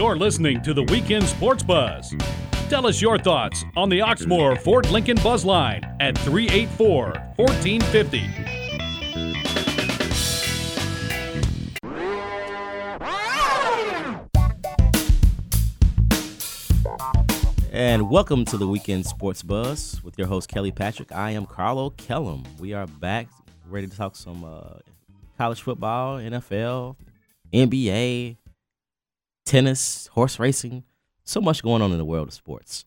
You're listening to the Weekend Sports Buzz. Tell us your thoughts on the Oxmoor Ford Lincoln Buzz Line at 384 1450. And welcome to the Weekend Sports Buzz with your host Kelly Patrick. I am Carlo Kellum. We are back, ready to talk some uh, college football, NFL, NBA, tennis, horse racing. So much going on in the world of sports.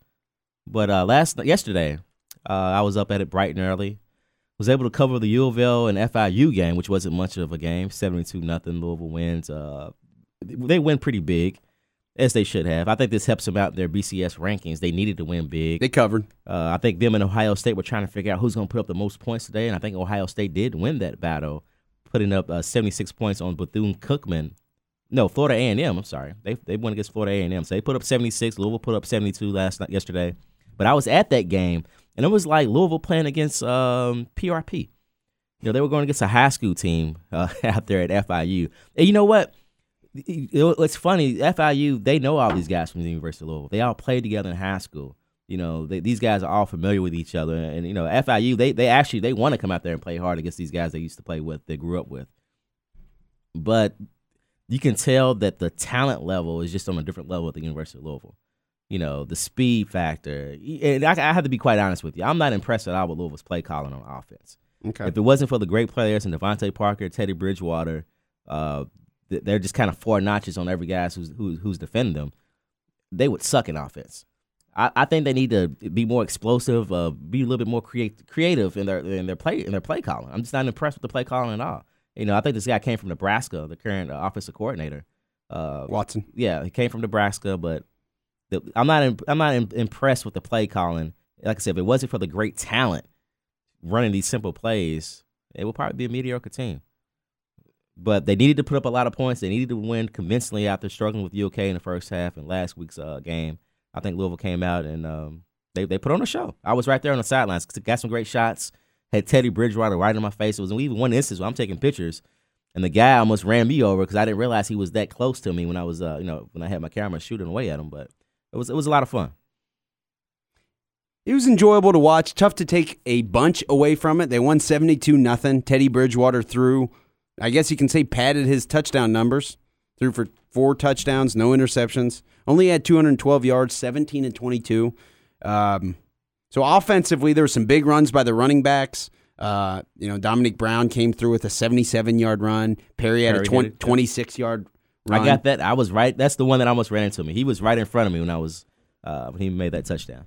But uh, last yesterday, uh, I was up at it bright and early. Was able to cover the Louisville and FIU game, which wasn't much of a game. Seventy-two nothing. Louisville wins. Uh, they win pretty big as they should have. I think this helps them out in their BCS rankings. They needed to win big. They covered. Uh, I think them and Ohio State were trying to figure out who's going to put up the most points today, and I think Ohio State did win that battle, putting up uh, 76 points on Bethune Cookman. No, Florida A&M. I'm sorry, they they won against Florida A&M, so they put up 76. Louisville put up 72 last night, yesterday. But I was at that game, and it was like Louisville playing against um, PRP. You know, they were going against a high school team uh, out there at FIU, and you know what? it's funny. FIU they know all these guys from the University of Louisville. They all played together in high school. You know, they, these guys are all familiar with each other, and you know, FIU they they actually they want to come out there and play hard against these guys they used to play with, they grew up with. But you can tell that the talent level is just on a different level at the University of Louisville. You know, the speed factor. And I, I have to be quite honest with you. I'm not impressed at all with Louisville's play calling on offense. Okay. If it wasn't for the great players and DeVante Parker, Teddy Bridgewater, uh, they're just kind of four notches on every guy who's who's, who's defending them. They would suck in offense. I, I think they need to be more explosive, uh, be a little bit more create, creative in their in their play in their play calling. I'm just not impressed with the play calling at all. You know, I think this guy came from Nebraska, the current uh, offensive coordinator. Uh, Watson. Yeah, he came from Nebraska, but the, I'm not in, I'm not in, impressed with the play calling. Like I said, if it wasn't for the great talent running these simple plays, it would probably be a mediocre team. But they needed to put up a lot of points. They needed to win convincingly after struggling with UK in the first half and last week's uh, game. I think Louisville came out and um, they they put on a show. I was right there on the sidelines. Got some great shots. Had Teddy Bridgewater right in my face. It was even one instance where I'm taking pictures, and the guy almost ran me over because I didn't realize he was that close to me when I was uh, you know when I had my camera shooting away at him. But it was it was a lot of fun. It was enjoyable to watch. Tough to take a bunch away from it. They won 72 nothing. Teddy Bridgewater threw I guess you can say padded his touchdown numbers. Threw for four touchdowns, no interceptions. Only had 212 yards, 17 and 22. Um, so offensively, there were some big runs by the running backs. Uh, you know, Dominique Brown came through with a 77 yard run. Perry had Perry a 20, 26 yard run. I got that. I was right. That's the one that almost ran into me. He was right in front of me when I was uh, when he made that touchdown.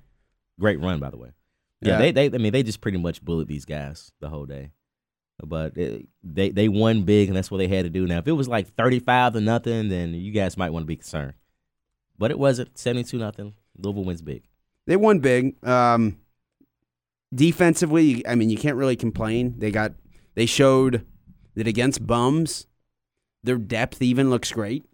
Great run, by the way. Yeah, yeah. They, they, I mean, they just pretty much bullied these guys the whole day. But it, they they won big, and that's what they had to do. Now, if it was like thirty five to nothing, then you guys might want to be concerned. But it wasn't seventy two nothing. Louisville wins big. They won big. Um, defensively, I mean, you can't really complain. They got they showed that against bums, their depth even looks great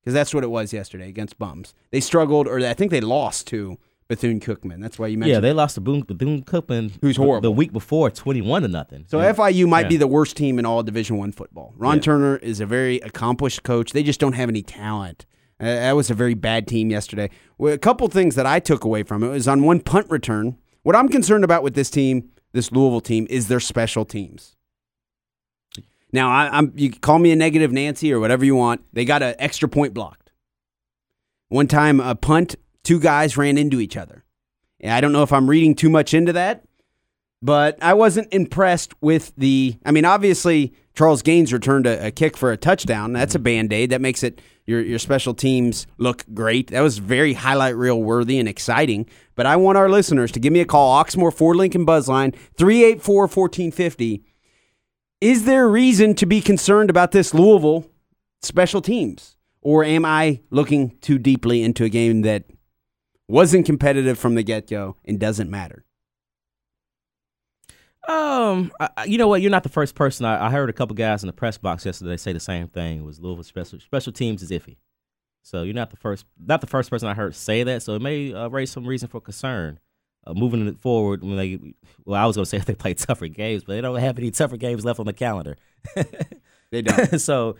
because that's what it was yesterday against bums. They struggled, or I think they lost to Bethune Cookman. That's why you mentioned. Yeah, they lost to Bethune Cookman, who's horrible the week before, twenty-one to nothing. So yeah. FIU might yeah. be the worst team in all Division One football. Ron yeah. Turner is a very accomplished coach. They just don't have any talent. Uh, that was a very bad team yesterday. A couple things that I took away from it was on one punt return. What I'm concerned about with this team, this Louisville team, is their special teams. Now, I, am you call me a negative Nancy or whatever you want. They got an extra point blocked. One time, a punt two guys ran into each other. I don't know if I'm reading too much into that, but I wasn't impressed with the. I mean, obviously, Charles Gaines returned a, a kick for a touchdown. That's a mm-hmm. band aid. That makes it your your special teams look great. That was very highlight reel worthy and exciting. But I want our listeners to give me a call, Oxmoor Ford Lincoln Buzzline, 384 1450. Is there reason to be concerned about this Louisville special teams? Or am I looking too deeply into a game that wasn't competitive from the get go, and doesn't matter. Um, I, you know what? You're not the first person. I, I, heard a couple guys in the press box yesterday say the same thing. It was Louisville special special teams is iffy. So you're not the first, not the first person I heard say that. So it may uh, raise some reason for concern uh, moving forward. When they, well, I was going to say if they play tougher games, but they don't have any tougher games left on the calendar. they don't. so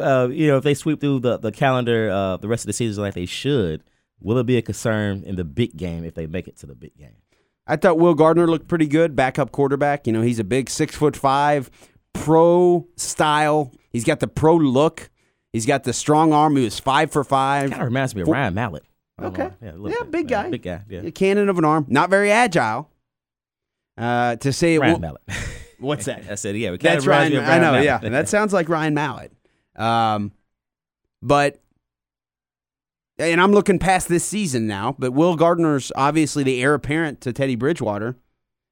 uh, you know, if they sweep through the the calendar, uh, the rest of the season like they should, will it be a concern in the big game if they make it to the big game? I thought Will Gardner looked pretty good, backup quarterback. You know, he's a big six foot five, pro style. He's got the pro look. He's got the strong arm. He was five for five. Kind of reminds me of Four- Ryan Mallett. Okay. Yeah, Yeah, bit. big guy. Big guy. Yeah. A cannon of an arm. Not very agile. Uh, to say Ryan Mallett. What's that? I said, yeah. That's Ryan. of I know. Mallett. Yeah, that sounds like Ryan Mallett. Um, but and I'm looking past this season now. But Will Gardner's obviously the heir apparent to Teddy Bridgewater.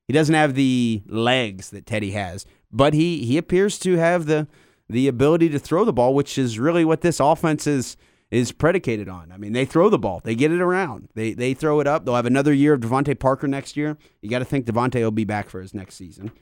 He doesn't have the legs that Teddy has, but he he appears to have the the ability to throw the ball, which is really what this offense is is predicated on. I mean, they throw the ball, they get it around, they they throw it up. They'll have another year of DeVante Parker next year. You got to think DeVante will be back for his next season.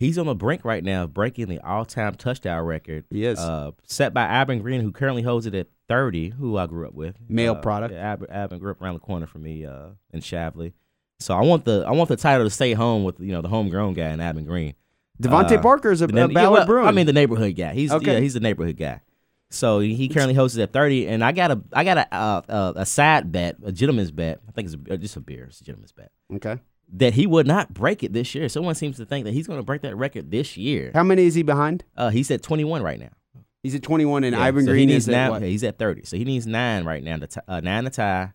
He's on the brink right now of breaking the all-time touchdown record. He is. Uh, set by Ibn Green, who currently holds it at 30, who I grew up with. Male Uh, product. Yeah, Ibn, Ibn grew up around the corner from me uh, in Shively. So I want the I want the title to stay home with you know the homegrown guy in Ibn Green. DeVante Uh, Parker is a, a na- Ballard yeah, well, Bruin. I mean the neighborhood guy. He's Okay. yeah, he's the neighborhood guy. So he currently hosts it at 30, and I got a I got a uh, uh, a side bet, a gentleman's bet. I think it's a, just a beer. It's a gentleman's bet okay. That he would not break it this year. Someone seems to think that he's going to break that record this year. How many is he behind? Uh, he's at 21 right now. He's at 21, and Yeah, Ibn so he needs is at nine, what? He's at 30, so he needs nine right now to t- uh, nine to tie,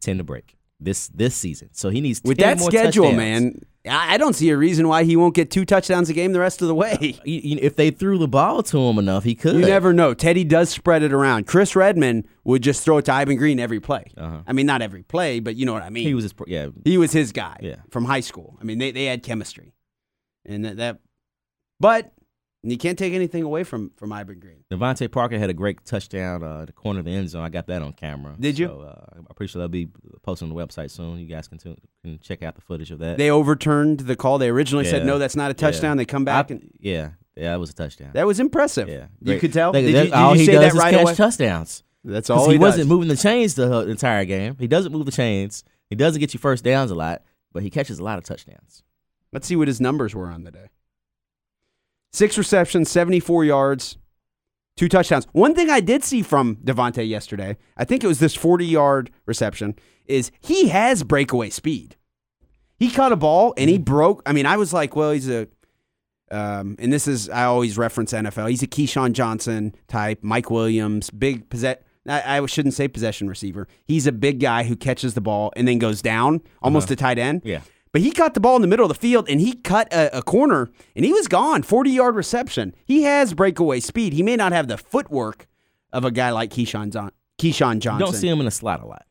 ten to break this this season. So he needs With 10 that schedule, touchdowns. man, I don't see a reason why he won't get two touchdowns a game the rest of the way. If they threw the ball to him enough, he could. You never know. Teddy does spread it around. Chris Redman would just throw it to Ibn Green every play. Uh-huh. I mean, not every play, but you know what I mean. He was his, yeah. He was his guy Yeah. from high school. I mean, they, they had chemistry, and that, that. But you can't take anything away from from Ibn Green. DeVante Parker had a great touchdown uh, at the corner of the end zone. I got that on camera. Did you? So, uh, I'm pretty sure that'll be posted on the website soon. You guys can, tu- can check out the footage of that. They overturned the call. They originally said no, that's not a touchdown. They come back I- and yeah, yeah, that was a touchdown. that was impressive. yeah, you could tell. That- Did you, did all you he say does is right catch away? touchdowns. That's all he, he, wasn't moving the chains the entire game. He doesn't move the chains. He doesn't get you first downs a lot, but he catches a lot of touchdowns. Let's see what his numbers were on the day. Six receptions, 74 yards, two touchdowns. One thing I did see from DeVante yesterday, I think it was this 40 yard reception, is he has breakaway speed. He caught a ball and he broke. I mean, I was like, well, he's a, um, and this is, I always reference NFL. He's a Keyshawn Johnson type, Mike Williams, big possess. I, I shouldn't say possession receiver. He's a big guy who catches the ball and then goes down, almost a tight end. Yeah. But he caught the ball in the middle of the field and he cut a, a corner and he was gone. 40 yard reception. He has breakaway speed. He may not have the footwork of a guy like Keyshawn, Zon- Keyshawn You Johnson. don't see him in a slot a lot.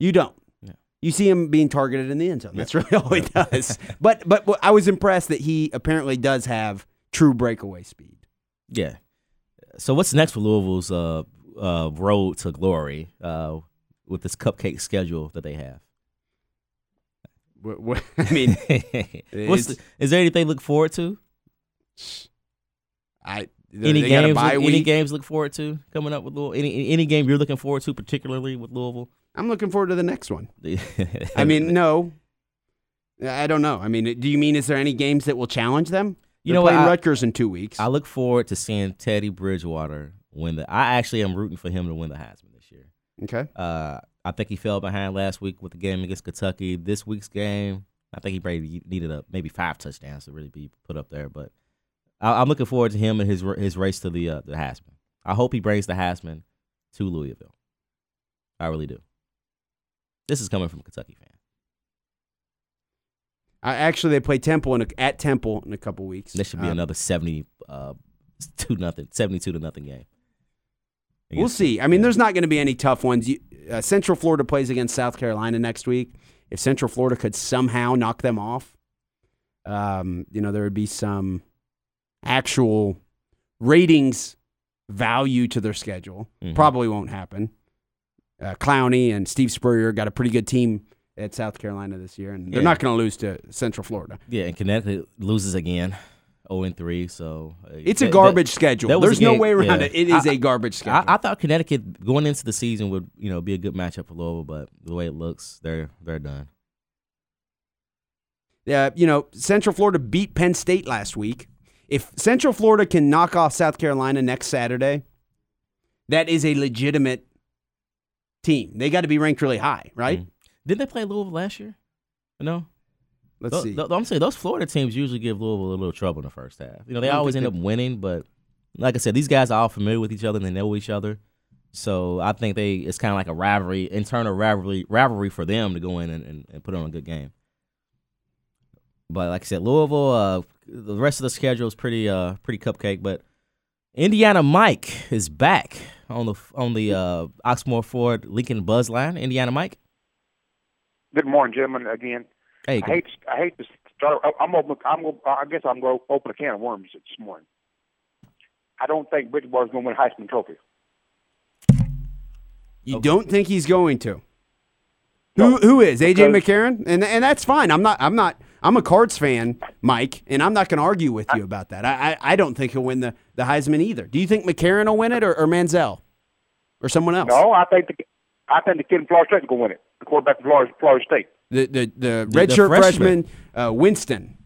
You don't. Yeah. You see him being targeted in the end zone. That's really all he does. but but I was impressed that he apparently does have true breakaway speed. Yeah. So what's next for Louisville's uh, uh, road to glory uh, with this cupcake schedule that they have? Wh- wh- I mean, What's the, is there anything to look forward to? I Any they got a games? bye Any games look forward to coming up with Louisville? Any any game you're looking forward to particularly with Louisville? I'm looking forward to the next one. I mean, no. I don't know. I mean, do you mean is there any games that will challenge them? You They're know playing I- Rutgers in two weeks. I look forward to seeing Teddy Bridgewater win the. I actually am rooting for him to win the Heisman this year. okay. Uh, I think he fell behind last week with the game against Kentucky. This week's game, I think he probably needed a maybe five touchdowns to really be put up there. But I, I'm looking forward to him and his his race to the uh, the Heisman. I hope he brings the Heisman to Louisville. I really do. This is coming from a Kentucky fan. I, actually, they play Temple in a, at Temple in a couple weeks. This should be Um, another seventy uh, two nothing, seventy two to nothing game. We'll see. I mean, there's not going to be any tough ones. You, uh, Central Florida plays against South Carolina next week. If Central Florida could somehow knock them off, um, you know, there would be some actual ratings value to their schedule. Mhm. Probably won't happen. Uh, Clowney and Steve Spurrier got a pretty good team at South Carolina this year, and they're Yeah. not going to lose to Central Florida. Yeah, and Connecticut loses again, zero and three. So uh, It's a garbage that- schedule. that There's no way around yeah. it. It is I- a garbage schedule. I, I thought Connecticut going into the season would you know be a good matchup for Louisville, but the way it looks, they're they're done. uh, you know, Central Florida beat Penn State last week. if Central Florida can knock off South Carolina next Saturday, that is a legitimate team. They got to be ranked really high, right? Mhm. Didn't they play Louisville last year? No. Let's Tho- see. tho- I'm saying those Florida teams usually give Louisville a little trouble in the first half. You know, they always end they- up winning, but like I said, these guys are all familiar with each other and they know each other. So I think they it's kind of like a rivalry, internal rivalry, rivalry for them to go in and, and, and put on a good game. But like I said, Louisville, uh, the rest of the schedule is pretty, uh, pretty cupcake. But Indiana Mike is back on the on the uh, Oxmoor Ford Lincoln Buzz line. Indiana Mike, Good morning, gentlemen. Again, hey, I hate I hate to start. I'm open. I'm. gonna- I guess I'm going to open a can of worms this morning. I don't think Bridgewater's going to win Heisman Trophy. You Okay. don't think he's going to? No, who who is AJ McCarron? And and that's fine. I'm not. I'm not. I'm a Cards fan, Mike, and I'm not going to argue with you about that. I, I I don't think he'll win the the Heisman either. Do you think McCarron will win it or, or Manziel or someone else? No, I think the I think the kid in Florida State is going to win it. The quarterback from Florida, Florida State. The the the The- redshirt the freshman, freshman. uh, Winston.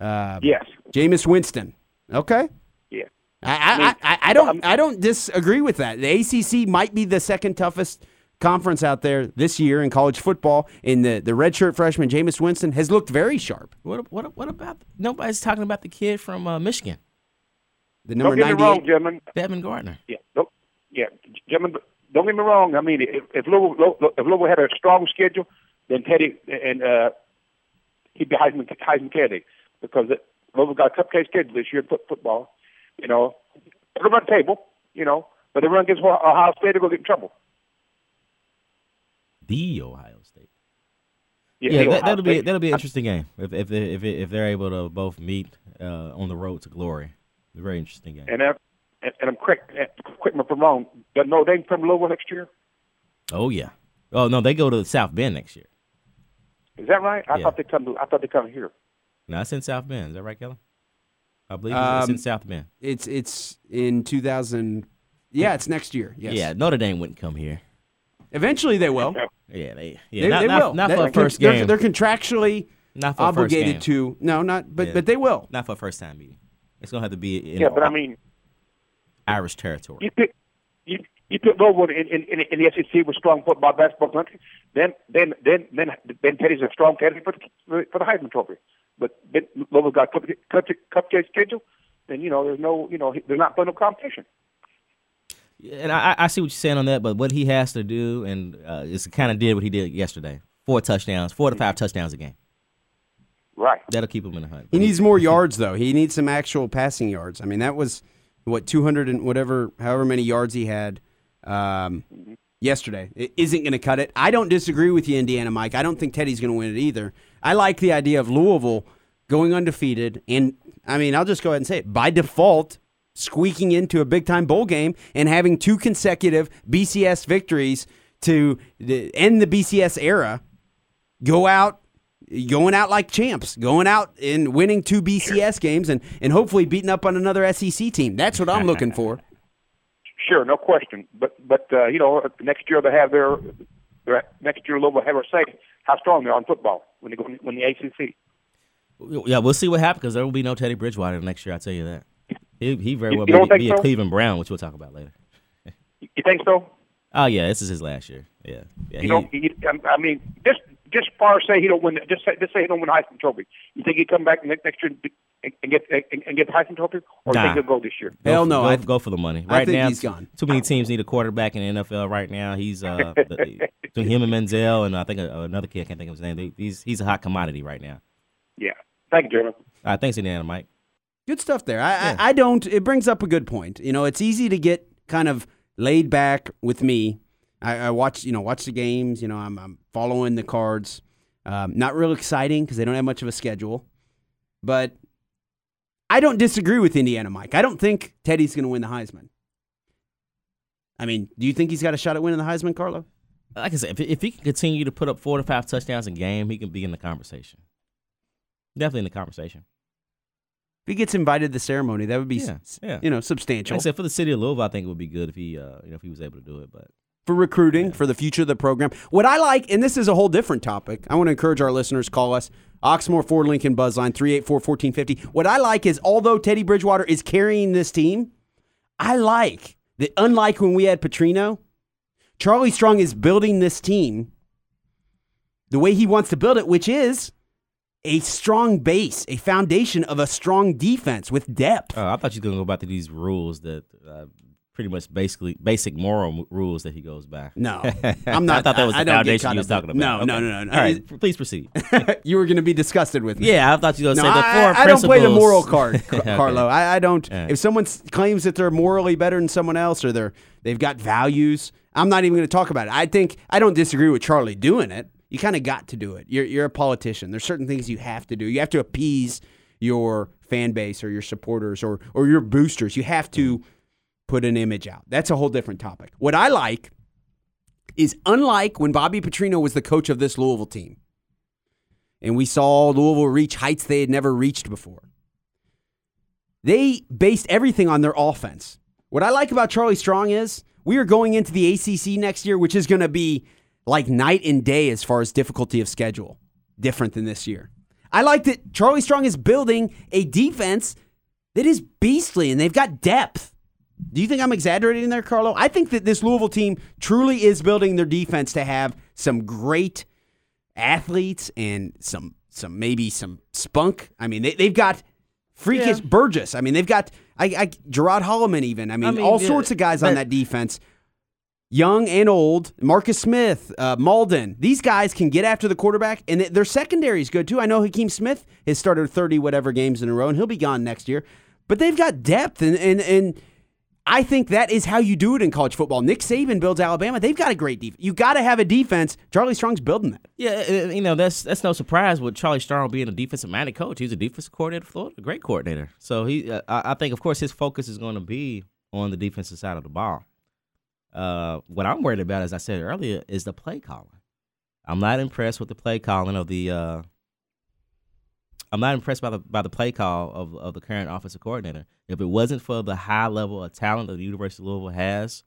Uh, Yes. Jameis Winston. Okay. Yeah. I, I, I, I don't I'm- don't disagree with that. The ACC might be the second toughest conference out there this year in college football. And the the redshirt freshman Jameis Winston has looked very sharp. What what what about nobody's talking about the kid from uh, Michigan, The number Don't get me ninety wrong, eight. gentlemen. Devin Gardner? Yeah. Don't, yeah, gentlemen. Don't get me wrong. I mean, if, if Louisville if Louisville had a strong schedule, then Teddy and uh, he'd be Heisman Heisman candidate because it, Louisville got a cupcake schedule this year in foot, football. You know, they're on the table. You know, but they run against Ohio State, they're gonna get in trouble. The Ohio State. Yeah, Yeah, that, that'll be that'll be an interesting game if if they, if if they're able to both meet uh, on the road to glory. A very interesting game. And, and, and I'm correct. Quick me if I'm wrong. Does Notre Dame come to Louisville next year? Oh yeah. Oh no, they go to South Bend next year. Is that right? I Yeah. thought they come. To, I thought they come here. No, it's in South Bend. Is that right, Kelly? I believe Um, it's in South Bend. It's it's in two thousand. Yeah, it's next year. Yes. Yeah, Notre Dame wouldn't come here. Eventually they will. Yeah, they yeah They, not, they not, will. not That- for a they're- first they're, game. They're contractually not for a first obligated game. to. No, not. But Yeah. but they will. Not for a first time meeting. It's gonna have to be in Yeah, but I mean, Irish territory. you pick you you put Louisville in in, in, in the SEC with strong football basketball country, then then then then then Teddy's a strong candidate for the for the Heisman Trophy. But then Louisville got a cupcake, cupcake, cupcake schedule, then you know there's no you know there's not playing no competition. And I, I see what you're saying on that, but what he has to do, and uh, is kind of did what he did yesterday: four touchdowns, four to five touchdowns a game. Right. That'll keep him in the hunt. He needs more yards though. He needs some actual passing yards. I mean, that was what two hundred and whatever, however many yards he had um, yesterday. It isn't going to cut it. I don't disagree with you, Indiana Mike. I don't think Teddy's going to win it either. I like the idea of Louisville going undefeated, and I mean, I'll just go ahead and say it by default. Squeaking into a big time bowl game and having two consecutive BCS victories to end the BCS era, go out going out like champs, going out and winning two BCS games and, and hopefully beating up on another SEC team. That's what I'm looking for. Sure, no question. But but uh, you know next year they have their, their next year Louisville have a say how strong they are in football when they go when the ACC. Yeah, we'll see what happens because there will be no Teddy Bridgewater next year. I will tell you that. He, he very well you may don't be, think be a? Cleveland Brown, which we'll talk about later. You think so? Oh yeah, this is his last year. Yeah, yeah. You he- don't. You, I mean, just just far say he don't win. Just say just say he don't win the Heisman Trophy. You think he come back next next year and, and get and, and get the Heisman Trophy, or Nah. think he'll go this year? Hell for- no, Go, I- go for the money. I Right think now, he's gone. Too many teams need a quarterback in the NFL right now. He's uh, the, between him and Manziel, and I think uh, another kid. I can't think of his name. They, he's he's a hot commodity right now. Yeah. Thank you, Jeremy. All right, thanks, Indiana Mike. Good stuff there. I, Yeah. I, I don't, it brings up a good point. You know, it's easy to get kind of laid back with me. I, I watch, you know, watch the games. You know, I'm, I'm following the cards. Um, not real exciting because they don't have much of a schedule. But I don't disagree with Indiana Mike. I don't think Teddy's going to win the Heisman. I mean, do you think he's got a shot at winning the Heisman, Carlo? Like I said, if, if he can continue to put up four to five touchdowns a game, he can be in the conversation. Definitely in the conversation. If he gets invited to the ceremony, that would be, Yeah, yeah. you know, Like substantial. I said, for the city of Louisville, I think it would be good if he, uh, you know, if he was able to do it. But for recruiting for the future of the program. What I like, and this is a whole different topic. I want to encourage our listeners call us Oxmoor Ford Lincoln Buzzline 384-1450. What I like is although Teddy Bridgewater is carrying this team, I like that unlike when we had Petrino, Charlie Strong is building this team the way he wants to build it, which is a strong base, a foundation of a strong defense with depth. Uh, I thought you were going to go back to these rules that uh, pretty much basically basic moral rules that he goes by. No, I'm not. I thought that was I the get foundation you was talking about. No, Okay. no, no, no, no. All right, please proceed. you were going to be disgusted with me. yeah, I thought you were going to No, say the I, four I don't play the moral card, Car- Okay. Carlo. I, I don't. Right. If someone claims that they're morally better than someone else or they're they've got values, I'm not even going to talk about it. I think I don't disagree with Charlie doing it. You kind of got to do it. You're you're a politician. There's certain things you have to do. You have to appease your fan base or your supporters or or your boosters. You have to mm-hmm. Put an image out. That's a whole different topic. What I like is unlike when Bobby Petrino was the coach of this Louisville team and we saw Louisville reach heights they had never reached before. They based everything on their offense. What I like about Charlie Strong is we are going into the ACC next year, which is going to be like night and day as far as difficulty of schedule, different than this year. I like that Charlie Strong is building a defense that is beastly and they've got depth. Do you think I'm exaggerating there, Carlo? I think that this Louisville team truly is building their defense to have some great athletes and some some maybe some spunk. I mean, they, they've got freakish Yeah. Burgess. I mean, they've got I, I Gerod Holliman even. I mean, mean, all yeah, sorts of guys on that defense. Young and old, Marcus Smith, uh, Mauldin. These guys can get after the quarterback, and their secondary is good too. I know Hakeem Smith has started thirty whatever games in a row, and he'll be gone next year. But they've got depth, and and and I think that is how you do it in college football. Nick Saban builds Alabama. They've got a great defense. You got to have a defense. Charlie Strong's building that. Yeah, uh, you know that's that's no surprise with Charlie Strong being a defensive minded coach. He's a defensive coordinator for Florida, a great coordinator. So he, uh, I I think, of course, his focus is going to be on the defensive side of the ball. Uh, what I'm worried about, as I said earlier, is the play calling. I'm not impressed with the play calling of the. Uh, I'm not impressed by the by the play call of of the current offensive coordinator. If it wasn't for the high level of talent that the University of Louisville has,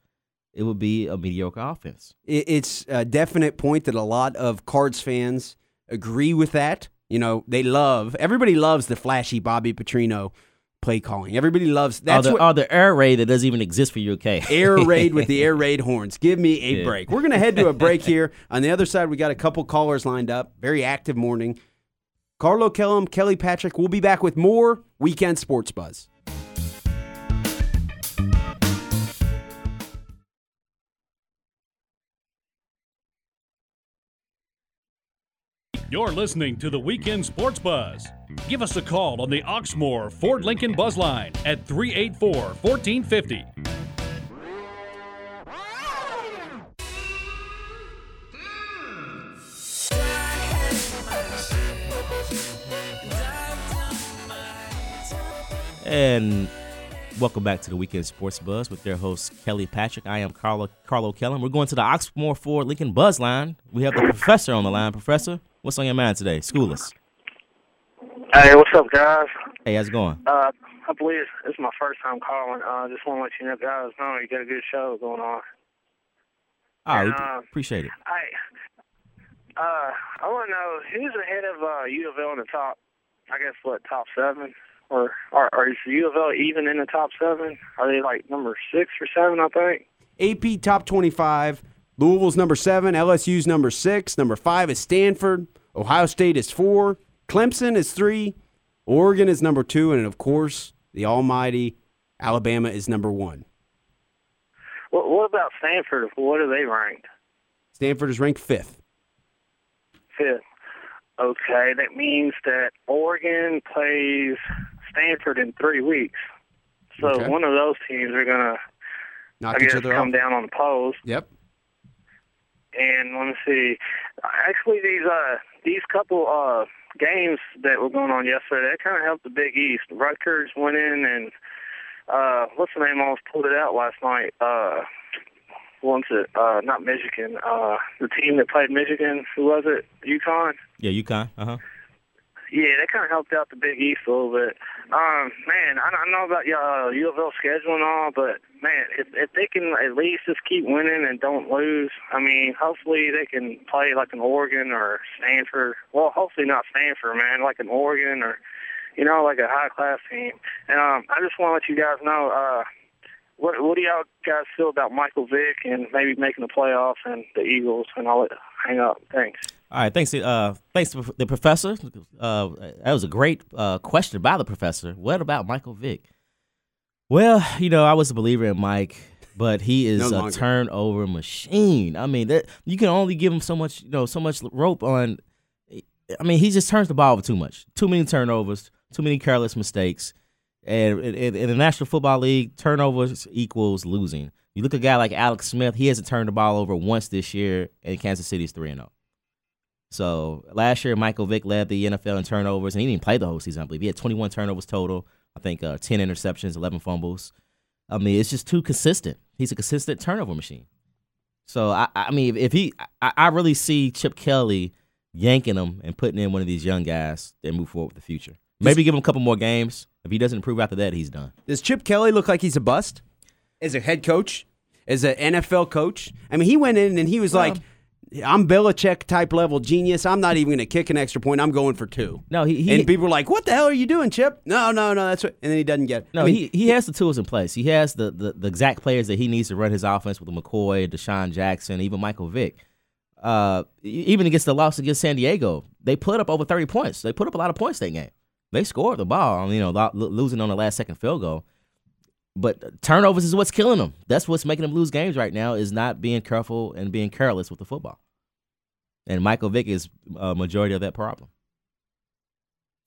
it would be a mediocre offense. It's a definite point that a lot of Cards fans agree with that. You know, they love everybody loves the flashy Bobby Petrino play calling. Everybody loves that's or the, what or the air raid that doesn't even exist for UK. air raid with the air raid horns. Give me a Yeah. break. We're going to head to a break here. On the other side, we got a couple callers lined up. Very active morning. Carlo Kellum, Kelly Patrick. We'll be back with more Weekend Sports Buzz. You're listening to the Weekend Sports Buzz. Give us a call on the Oxmoor Ford Lincoln Buzz Line at 384 1450. And welcome back to the Weekend Sports Buzz with their host Kelly Patrick. I am Carlo Carlo Kellum. We're going to the Oxmoor Ford Lincoln Buzz line. We have the professor on the line. Professor, what's on your mind today? School us. Hey, what's up, guys? Hey, how's it going? Uh, I believe this is my first time calling. Uh, just want to let you know, guys, know you got a good show going on. All right, uh, appreciate it. I, uh, I want to know who's ahead of uh, U of L in the top. I guess what top seven, or or, or is U of L even in the top seven? Are they like number six or seven? I think. AP top 25. Louisville's number seven. LSU's number six. Number five is Stanford. Ohio State is four. Clemson is three. Oregon is number two. And of course, the almighty Alabama is number one. What, what about Stanford? What are they ranked? Stanford is ranked fifth. Fifth. Okay, that means that Oregon plays Stanford in three weeks. So Okay. one of those teams are gonna, Knock I each guess, other come off. down on the post. Yep. And let me see. Actually, these uh these couple uh games that were going on yesterday, that kind of helped the Big East. Rutgers went in and uh what's the name? I Almost pulled it out last night. Uh, once it uh not Michigan. Uh, the team that played Michigan. Who was it? UConn. Yeah, UConn. Uh huh. Yeah, that kind of helped out the Big East a little bit. Um, man, I don't know about uh, U of schedule and all, but man, if if they can at least just keep winning and don't lose, I mean, hopefully they can play like an Oregon or Stanford. Well, hopefully not Stanford, man, like an Oregon or you know, like a high class team. And um, I just want to let you guys know. uh what what do y'all guys feel about Michael Vick and maybe making the playoffs and the Eagles? And I'll hang up. Thanks. All right, thanks. Uh, thanks to the professor. Uh, that was a great uh, question by the professor. What about Michael Vick? Well, you know, I was a believer in Mike, but he is No a turnover machine. I mean, that you can only give him so much, you know, so much rope on. I mean, he just turns the ball over too much. Too many turnovers. Too many careless mistakes. And in, the National Football League, turnovers equals losing. You look at a guy like Alex Smith. He hasn't turned the ball over once this year, and Kansas City's three and zero. So last year, Michael Vick led the NFL in turnovers, and he didn't play the whole season. I believe he had 21 turnovers total. I think uh, 10 interceptions, 11 fumbles. I mean, it's just too consistent. He's a consistent turnover machine. So I, I mean, if he, I, I really see Chip Kelly yanking him and putting in one of these young guys and move forward with the future. Maybe give him a couple more games. If he doesn't improve after that, he's done. Does Chip Kelly look like he's a bust as a head coach, as an NFL coach? I mean, he went in and he was like, "I'm Belichick type level genius. I'm not even going to kick an extra point. I'm going for two. No, he, he and people are like, "What the hell are you doing, Chip?" No, no, no. That's what. And then he doesn't get. It. No, I mean, he, he has the tools in place. He has the, the, the exact players that he needs to run his offense with McCoy, DeSean Jackson, even Michael Vick. Uh, even against the loss against San Diego, they put up over 30 points. They put up a lot of points that game. They scored the ball, you know, lo- lo- losing on the last second field goal. But turnovers is what's killing them. That's what's making them lose games right now is not being careful and being careless with the football. And Michael Vick is a majority of that problem.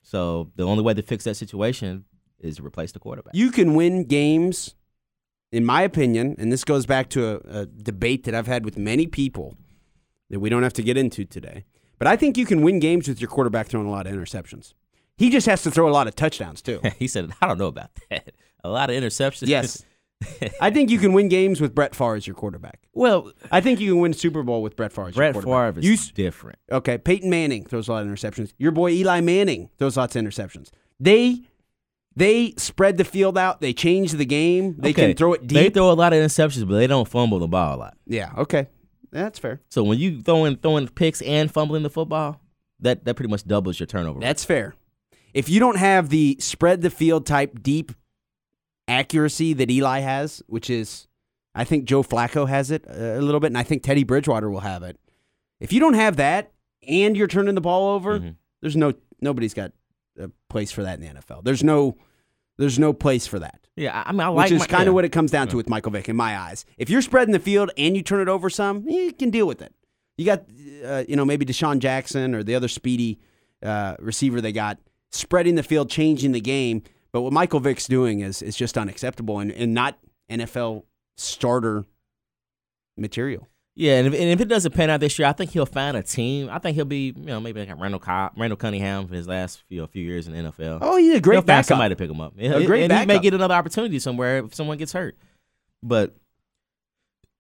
So the only way to fix that situation is to replace the quarterback. you can win games, in my opinion, and this goes back to a, a debate that I've had with many people that we don't have to get into today. But I think you can win games with your quarterback throwing a lot of interceptions. He just has to throw a lot of touchdowns too. he said, I don't know about that. A lot of interceptions. Yes. I think you can win games with Brett Favre as your quarterback. well, I think you can win Super Bowl with Brett Favre as Brett your quarterback. Favre is You s- different. okay, Peyton Manning throws a lot of interceptions. Your boy Eli Manning throws lots of interceptions. They they spread the field out. They change the game. They Okay, can throw it deep. They throw a lot of interceptions, but they don't fumble the ball a lot. yeah, okay. That's fair. So when you throwing throwing picks and fumbling the football, that that pretty much doubles your turnover. rate. That's fair. If you don't have the spread the field type deep accuracy that Eli has, which is, I think Joe Flacco has it a little bit, and I think Teddy Bridgewater will have it. If you don't have that and you're turning the ball over, Mhm. there's no nobody's got a place for that in the NFL. There's no there's no place for that. yeah, I I mean, I like Which is kind of yeah. what it comes down to with Michael Vick in my eyes. If you're spreading the field and you turn it over some, you can deal with it. You got, uh, you know, maybe DeSean Jackson or the other speedy uh, receiver they got spreading the field, changing the game. But what Michael Vick's doing is is just unacceptable and, and not NFL starter material. Yeah, and if, and if it doesn't pan out this year, I think he'll find a team. I think he'll be, you know, maybe like Randall Cobb, Randall Cunningham for his last few, few years in the NFL. Oh, he's a he'll great find backup. somebody to pick him up. A great and he may get another opportunity somewhere if someone gets hurt. But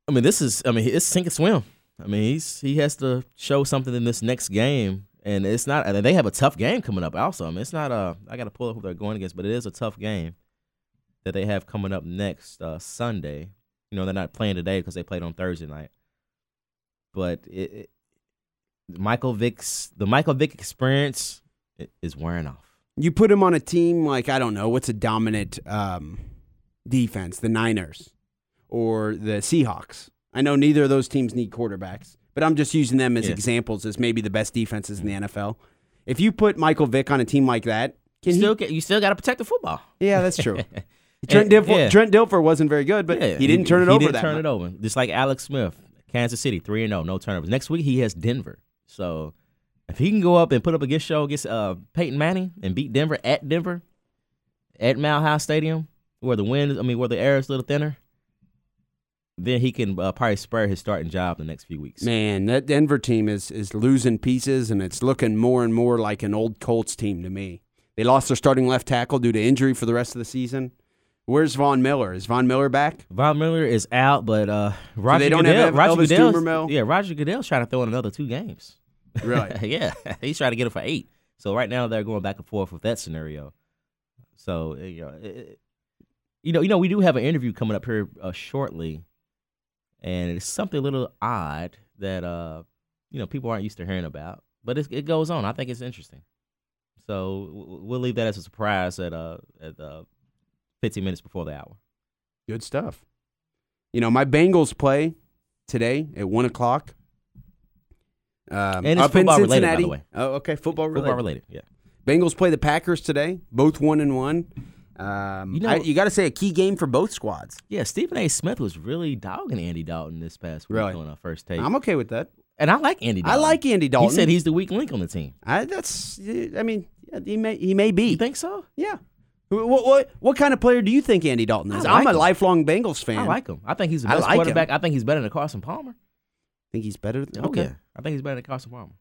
I mean, this is, I mean, it's sink or swim. I mean, he's he has to show something in this next game, and it's not. They have a tough game coming up. Also, I mean, it's not a. I got to pull up who they're going against, but it is a tough game that they have coming up next uh, Sunday. You know, they're not playing today because they played on Thursday night. But it, it, Michael Vick's the Michael Vick experience is wearing off. You put him on a team like I don't know what's a dominant um, defense, the Niners or the Seahawks. I know neither of those teams need quarterbacks, but I'm just using them as Yeah. examples as maybe the best defenses in the NFL. If you put Michael Vick on a team like that, You can he? still, get, you still got to protect the football. Yeah, that's true. Trent, Dilfer, yeah. Trent Dilfer wasn't very good, but Yeah, he didn't turn it over He didn't turn much. it over. Just like Alex Smith, Kansas City, three and zero, no turnovers. Next week he has Denver. So if he can go up and put up a good show against uh, Peyton Manning and beat Denver at Denver, at Mile High Stadium, where the wind, I mean, where the air is a little thinner, then he can uh, probably spur his starting job the next few weeks. Man, that Denver team is is losing pieces, and it's looking more and more like an old Colts team to me. They lost their starting left tackle due to injury for the rest of the season. Where's Von Miller? Is Von Miller back? Von Miller is out, but uh, Roger they don't Goodell, have Roger Elvis Goodell's- Yeah, Roger Goodell's trying to throw in another two games. Really? yeah, he's trying to get it for eight. So right now they're going back and forth with that scenario. So you know, it, you know, you know, we do have an interview coming up here uh, shortly, and it's something a little odd that uh, you know people aren't used to hearing about, but it, it goes on. I think it's interesting. So we'll leave that as a surprise at uh at uh, 15 minutes before the hour. Good stuff. You know, my Bengals play today at one o'clock. Um, and it's football related, by the way. Oh, okay, football related. Football related, yeah. Bengals play the Packers today, both one and one. Um, You know- you got to say a key game for both squads. Yeah, Stephen A. Smith was really dogging Andy Dalton this past week Really? on our first take. I'm okay with that. and I like Andy Dalton. I like Andy Dalton. He said he's the weak link on the team. I, that's. I mean, he may he may be. You think so? Yeah. What, what what kind of player do you think Andy Dalton is? I I'm a him. lifelong Bengals fan. I like him. I think he's the I best like him. I think he's better than Carson Palmer. I think he's better. Than, Oh, okay. yeah. I think he's better than Carson Palmer.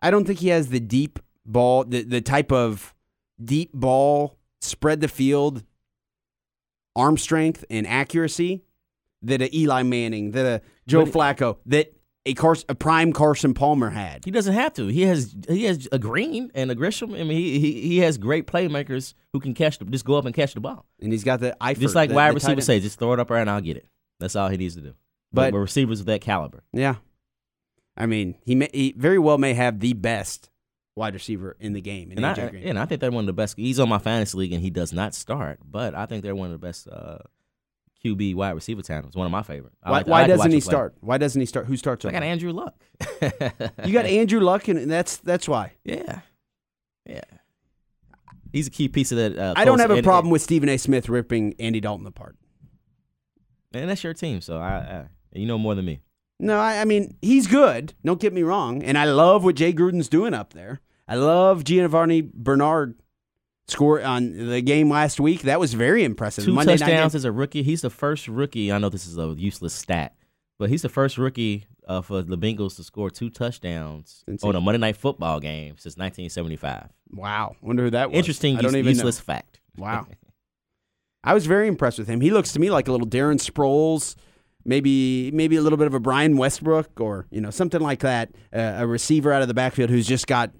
I don't think he has the deep ball, the, the type of deep ball, spread the field, arm strength and accuracy that a Eli Manning, that a Joe But- Flacco, that a Cars, a prime Carson Palmer had. He doesn't have to. He has he has a Green and a Gresham. I mean, he he, he has great playmakers who can catch the just go up and catch the ball. And he's got the Eifert, Just like the- wide the tight receivers say, just throw it up there and I'll get it. That's all he needs to do. But- But, but receivers of that caliber. Yeah. I mean, he, may, he very well may have the best wide receiver in the game. In And I, Green. and I think they're one of the best. He's on my fantasy league and he does not start, but I think they're one of the best uh, QB wide receiver tandems. One of my favorite. Why like- why doesn't he start? Why doesn't he start? Who starts I got Andrew Luck. You got Andrew Luck, and that's that's why. Yeah, yeah. He's a key piece of that. Uh, I don't have a problem with Stephen A. Smith ripping Andy Dalton apart. And that's your team, so I, I you know more than me. No, I, I mean he's good. Don't get me wrong, and I love what Jay Gruden's doing up there. I love Giovani Bernard score on the game last week. That was very impressive. Two Monday night touchdowns as a rookie. He's the first rookie. I know this is a useless stat, but he's the first rookie uh, for the Bengals to score two touchdowns Since on a Monday Night Football game since 1975. Wow, wonder who that was. Interesting, I don't use- even useless fact. Wow, I was very impressed with him. He looks to me like a little Darren Sproles, maybe maybe a little bit of a Brian Westbrook, or you know something like that. Uh, a receiver out of the backfield who's just got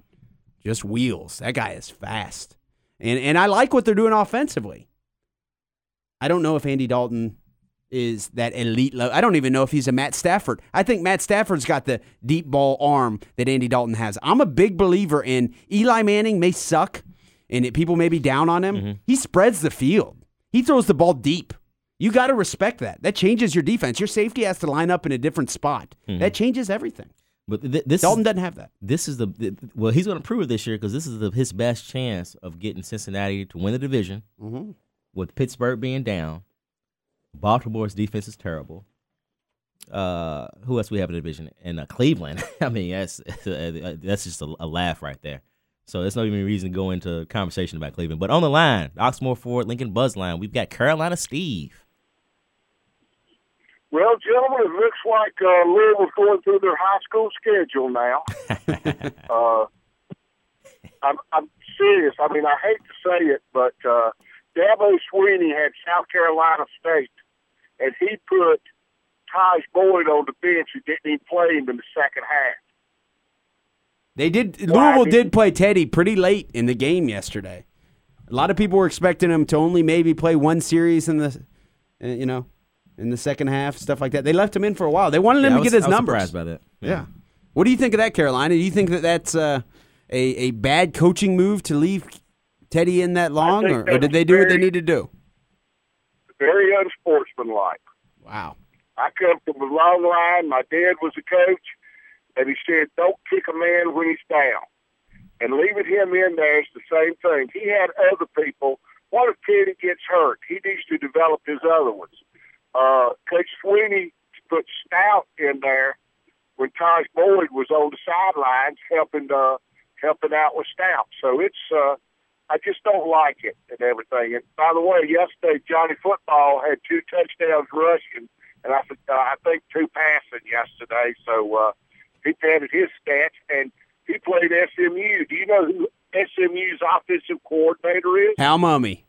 just wheels. That guy is fast, and and I like what they're doing offensively. I don't know if Andy Dalton is that elite level. I don't even know if he's a Matt Stafford. I think Matt Stafford's got the deep ball arm that Andy Dalton has. I'm a big believer in Eli Manning may suck and it, people may be down on him. He spreads the field. He throws the ball deep. You got to respect that. That changes your defense. Your safety has to line up in a different spot. That changes everything. But th- this Dalton is, doesn't have that. this is the, the well, he's going to prove it this year because this is the, his best chance of getting Cincinnati to win the division. Mm-hmm. With Pittsburgh being down, Baltimore's defense is terrible. Uh, who else we have in the division? And uh, Cleveland. I mean, that's that's just a, a laugh right there. So there's no even reason to go into conversation about Cleveland. But on the line, Oxmoor Ford Lincoln Buzz line, we've got Carolina Steve. Well, gentlemen, it looks like uh, Louisville's going through their high school schedule now. uh, I'm, I'm serious. I mean, I hate to say it, but uh, Dabo Swinney had South Carolina State, and he put Tajh Boyd on the bench who didn't even play him in the second half. They did. Why Louisville did- did play Teddy pretty late in the game yesterday. A lot of people were expecting him to only maybe play one series in the, uh, you know, in the second half, stuff like that. They left him in for a while. They wanted him Yeah, to was- get his I numbers. surprised by that. Yeah. What do you think of that, Carolina? Do you think that that's uh, a a bad coaching move to leave Teddy in that long, or, or did they do what they very- need to do? Very unsportsmanlike. Wow. I come from a long line. My dad was a coach, and he said, "Don't kick a man when he's down." And leaving him in there is the same thing. He had other people. What if Teddy gets hurt? He needs to develop his other ones. Uh, Coach Swinney put Stoudt in there when Tajh Boyd was on the sidelines helping uh, helping out with Stoudt. So it's uh, I just don't like it and everything. And by the way, yesterday Johnny Football had two touchdowns rushing, and I think uh, I think two passing yesterday. So uh, he padded his stats, and he played SMU. Do you know who SMU's offensive coordinator is? Hal Mumme.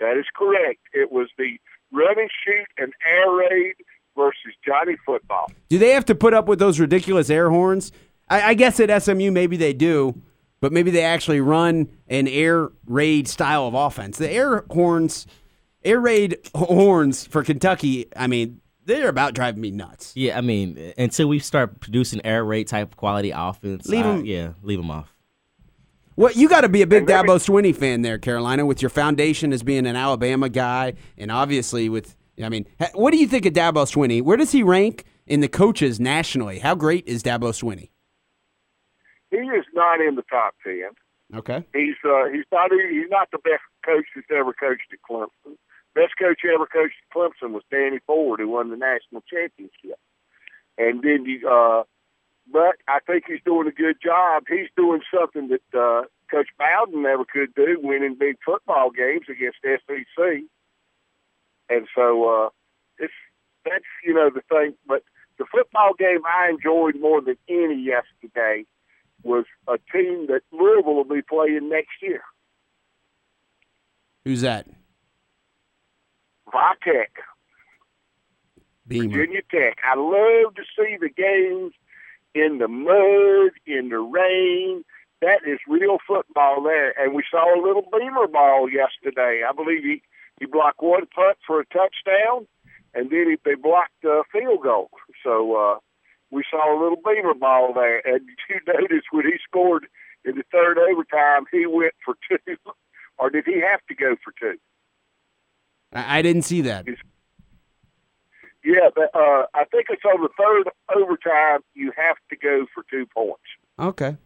That is correct. It was the run and shoot and air raid versus Johnny Football. Do they have to put up with those ridiculous air horns? I, I guess at SMU maybe they do, but maybe they actually run an air raid style of offense. The air horns, air raid horns for Kentucky. I mean, they're about driving me nuts. Yeah, I mean, until we start producing air raid type quality offense, Leave I- 'em- Yeah, leave them off. What you got to be a big every- Dabo Swinney fan there, Carolina, with your foundation as being an Alabama guy, and obviously with. I mean, what do you think of Dabo Swinney? Where does he rank in the coaches nationally? How great is Dabo Swinney? He is not in the top ten. Okay. He's uh, he's not he's not the best coach that's ever coached at Clemson. Best coach ever coached at Clemson was Danny Ford, who won the national championship. And then you, uh, but I think he's doing a good job. He's doing something that uh, Coach Bowden never could do, winning big football games against SEC. And so uh, it's that's you know the thing. But the football game I enjoyed more than any yesterday was a team that Louisville will be playing next year. Who's that? Vitech, Beamer. Virginia Tech. I love to see the games in the mud, in the rain. That is real football there. And we saw a little Beamer ball yesterday. I believe he, he blocked one punt for a touchdown, and then he, they blocked a field goal. So uh, we saw a little Beamer ball there. And did you notice when he scored in the third overtime, he went for two, or did he have to go for two? I, I didn't see that. Yeah, but uh, I think it's on the third overtime. You have to go for two points. Okay.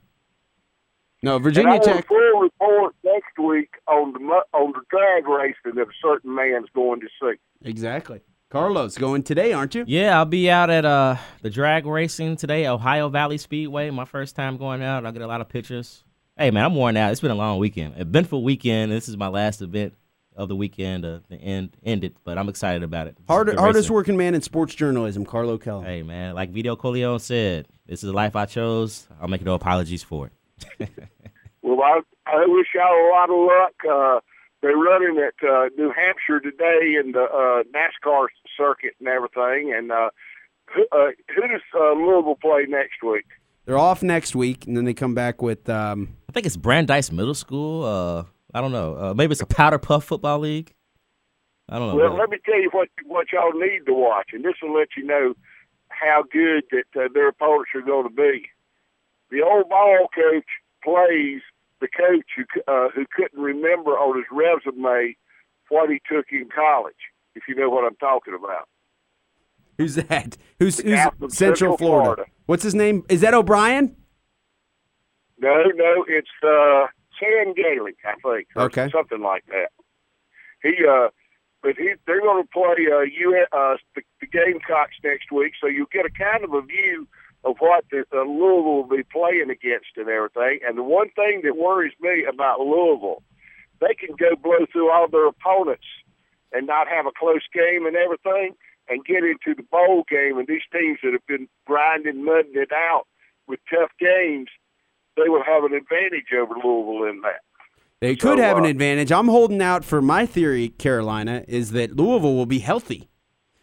No, And Virginia I want Tech. a full report next week on the on the drag racing that a certain man's going to see. Exactly. Carlos going today, aren't you? Yeah, I'll be out at uh the drag racing today, Ohio Valley Speedway. My first time going out. I'll get a lot of pictures. Hey man, I'm worn out. It's been a long weekend. Eventful weekend. This is my last event of the weekend. Uh, the end ended, but I'm excited about it. Hard, hardest racing. working man in sports journalism, Carlo Kellum. Hey man, like Vito Corleone said, this is the life I chose. I'll make no apologies for it. Well, I I wish y'all a lot of luck. Uh, they're running at uh, New Hampshire today in the uh, NASCAR circuit and everything. And uh, who, uh, who does uh, Louisville play next week? They're off next week, and then they come back with. Um, I think it's Brandeis Middle School. Uh, I don't know. Uh, maybe it's a Powder Puff Football League. I don't know. Well, but- let me tell you what what y'all need to watch, and this will let you know how good that uh, their opponents are going to be. The old ball coach plays the coach who uh, who couldn't remember on his resume what he took in college. If you know what I'm talking about. who's that? Who's, who's Central, Central Florida. Florida. What's his name? Is that O'Brien? No, no, it's uh, Chan Gailey, I think, or Okay. something like that. He, uh, but he, they're going to play uh, U, uh, the, the Gamecocks next week, so you'll get a kind of a view of what the, uh, Louisville will be playing against and everything. And the one thing that worries me about Louisville, they can go blow through all their opponents and not have a close game and everything, and get into the bowl game. And these teams that have been grinding, mudding it out with tough games, they will have an advantage over Louisville in that. They could So, have an uh, advantage. I'm holding out for my theory, Carolina, is that Louisville will be healthy.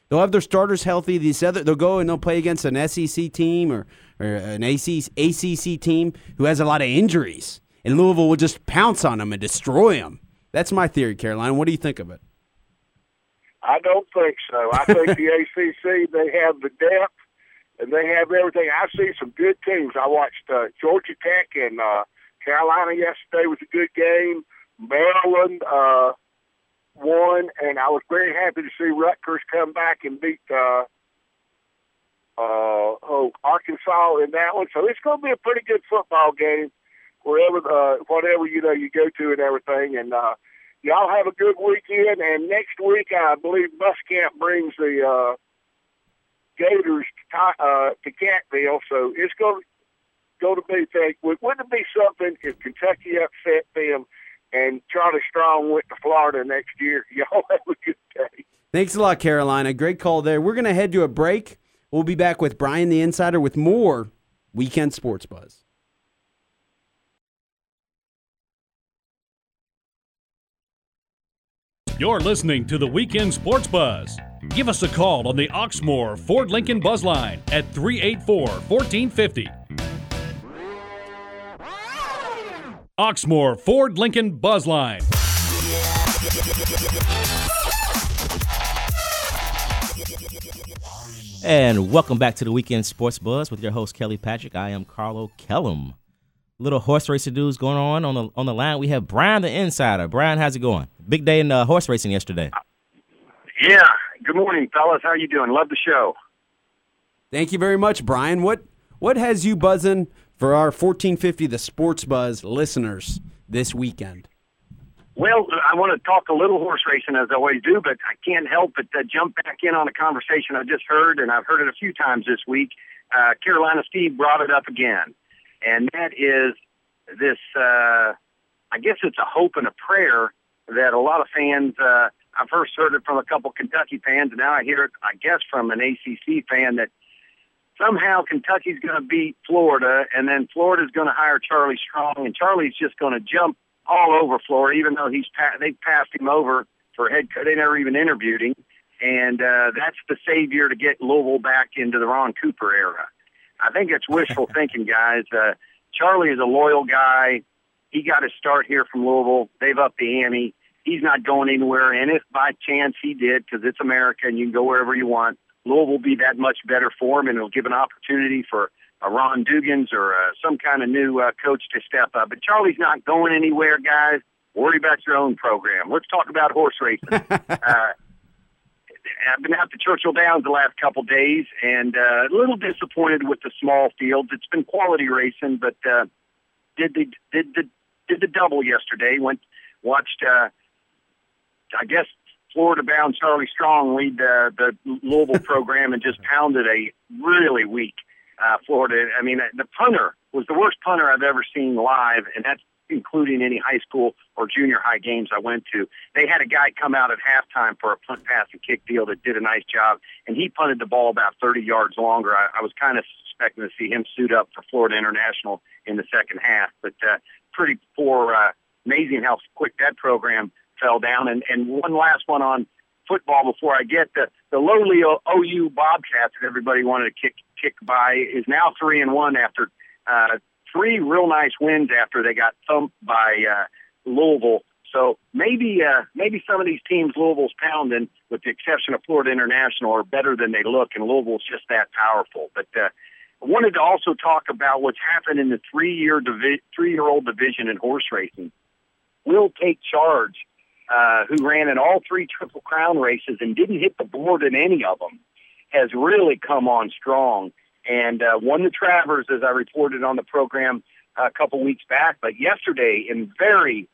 They'll have their starters healthy. These other, they'll go and they'll play against an SEC team or, or an AC, ACC team who has a lot of injuries, and Louisville will just pounce on them and destroy them. That's my theory, Carolina. What do you think of it? I don't think so. I think the ACC they have the depth and they have everything. I see some good teams. I watched uh, Georgia Tech and uh, Carolina yesterday was a good game. Maryland uh, won, and I was very happy to see Rutgers come back and beat uh, uh, oh, Arkansas in that one. So it's going to be a pretty good football game wherever, uh, whatever you know you go to and everything. And uh, y'all have a good weekend. And next week, I believe Muschamp brings the uh, Gators to, uh, to Catville. So it's going to going to be. Think, wouldn't it be something if Kentucky upset them and Charlie Strong went to Florida next year? Y'all have a good day. Thanks a lot, Carolina. Great call there. We're going to head to a break. We'll be back with Brian the Insider with more Weekend Sports Buzz. You're listening to the Weekend Sports Buzz. Give us a call on the Oxmoor Ford Lincoln Buzz Line at 384 1450. Oxmoor Ford Lincoln Buzz Line. And welcome back to the Weekend Sports Buzz with your host, Kelly Patrick. I am Carlo Kellum. Little horse racing news going on on the on the line. We have Brian the Insider. Brian, how's it going? Big day in uh, horse racing yesterday. Yeah. Good morning, fellas. How you doing? Love the show. Thank you very much, Brian. What what has you buzzing for our 1450 The Sports Buzz listeners this weekend? Well, I want to talk a little horse racing as I always do, but I can't help but uh, jump back in on a conversation I just heard, and I've heard it a few times this week. Uh, Carolina Steve brought it up again, and that is this. Uh, I guess it's a hope and a prayer that a lot of fans. Uh, I first heard it from a couple Kentucky fans, and now I hear it, I guess, from an ACC fan that somehow Kentucky's going to beat Florida, and then Florida's going to hire Charlie Strong, and Charlie's just going to jump all over Florida, even though he's pa- they passed him over for head coach. They never even interviewed him, and uh, that's the savior to get Louisville back into the Ron Cooper era. I think it's wishful thinking, guys. Uh, Charlie is a loyal guy. He got his start here from Louisville. They've upped the ante. He's not going anywhere, and if by chance he did, because it's America and you can go wherever you want, Louisville will be that much better for him, and it'll give an opportunity for a Ron Dugans or uh, some kind of new uh, coach to step up. But Charlie's not going anywhere, guys. Worry about your own program. Let's talk about horse racing. uh, I've been out to Churchill Downs the last couple days, and uh, a little disappointed with the small fields. It's been quality racing, but uh, did the did the did the double yesterday. Went watched. Uh, I guess Florida bound Charlie Strong lead the the Louisville program and just pounded a really weak uh, Florida. I mean, the punter was the worst punter I've ever seen live, and that's including any high school or junior high games I went to. They had a guy come out at halftime for a punt, pass, and kick deal that did a nice job, and he punted the ball about 30 yards longer. I, I was kind of expecting to see him suit up for Florida International in the second half, but uh, pretty poor. Uh, amazing how quick that program fell down. And, and one last one on football before I get the the lowly OU Bobcats that everybody wanted to kick kick by is now three and one after uh, three real nice wins after they got thumped by uh, Louisville. So maybe uh, maybe some of these teams Louisville's pounding, with the exception of Florida International, are better than they look, and Louisville's just that powerful. But uh, I wanted to also talk about what's happened in the three year divi- three year old division in horse racing. Will take charge uh, who ran in all three Triple Crown races and didn't hit the board in any of them, has really come on strong and uh, won the Travers, as I reported on the program a couple weeks back. But yesterday, in very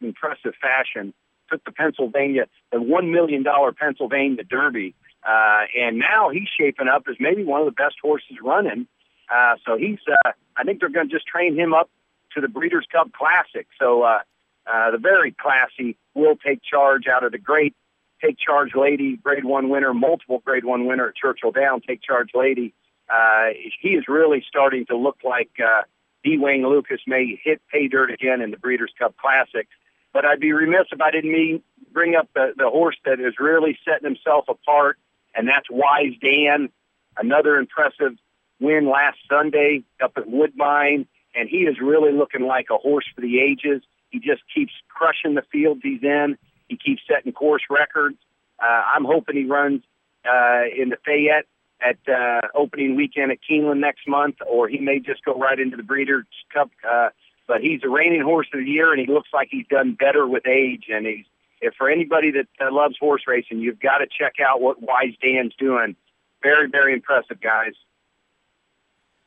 impressive fashion, took the Pennsylvania, the $1 million Pennsylvania Derby. Uh, and now he's shaping up as maybe one of the best horses running. Uh, so he's, uh, I think they're going to just train him up to the Breeders' Cup Classic. So uh, uh, the very classy will take charge out of the great take charge lady, grade one winner, multiple grade one winner at Churchill Down, take charge lady. Uh, he is really starting to look like uh, D. Wayne Lukas may hit pay dirt again in the Breeders' Cup Classic. But I'd be remiss if I didn't mean bring up the, the horse that is really setting himself apart, and that's Wise Dan. Another impressive win last Sunday up at Woodbine, and he is really looking like a horse for the ages. He just keeps crushing the fields he's in. He keeps setting course records. Uh, I'm hoping he runs uh, in the Fayette at uh, opening weekend at Keeneland next month, or he may just go right into the Breeders' Cup. Uh, but he's a reigning horse of the year, and he looks like he's done better with age. And he's if for anybody that uh, loves horse racing, you've got to check out what Wise Dan's doing. Very, very impressive, guys.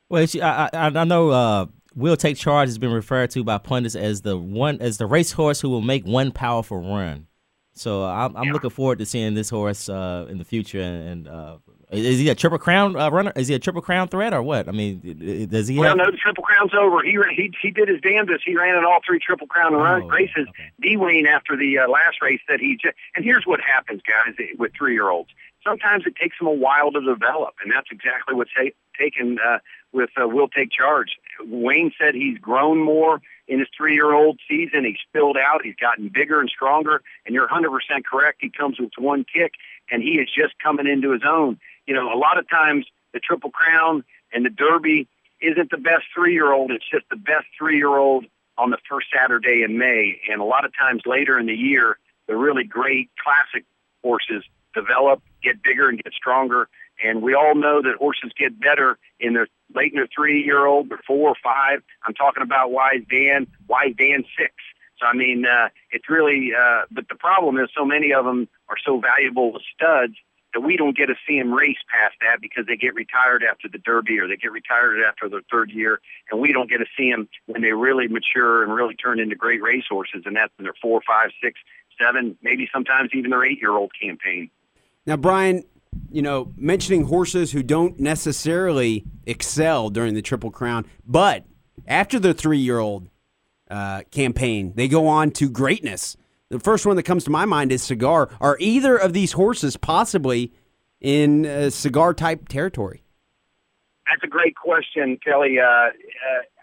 Well, I, I, I know uh, will take charge has been referred to by pundits as the one as the racehorse who will make one powerful run. So I'm, I'm yeah. looking forward to seeing this horse uh, in the future. And, and uh, is he a triple crown uh, runner? Is he a triple crown threat or what? I mean, does he? Well, have... no, the triple crown's over. He he he did his damnedest. He ran in all three triple crown oh, run races. Okay. After the uh, last race that he just. And here's what happens, guys, with three year olds. Sometimes it takes them a while to develop, and that's exactly what's ha- taken uh, with uh, Will Take Charge. Wayne said he's grown more in his three year old season. He's filled out. He's gotten bigger and stronger. And you're 100% correct. He comes with one kick, and he is just coming into his own. You know, a lot of times the Triple Crown and the Derby isn't the best three year old. It's just the best three year old on the first Saturday in May. And a lot of times later in the year, the really great classic horses develop, get bigger, and get stronger. And we all know that horses get better in their late in their three year old, or four or five. I'm talking about Wise Dan, Wise Dan six. So I mean, uh, it's really. Uh, but the problem is, so many of them are so valuable as studs that we don't get to see them race past that because they get retired after the Derby or they get retired after their third year, and we don't get to see them when they really mature and really turn into great racehorses, and that's in their four, five, six, seven, maybe sometimes even their eight-year-old campaign. Now, Brian, you know, mentioning horses who don't necessarily excel during the Triple Crown, but after their three-year-old uh, campaign, they go on to greatness. The first one that comes to my mind is Cigar. Are either of these horses possibly in uh, cigar type territory? That's a great question, Kelly. Uh, uh,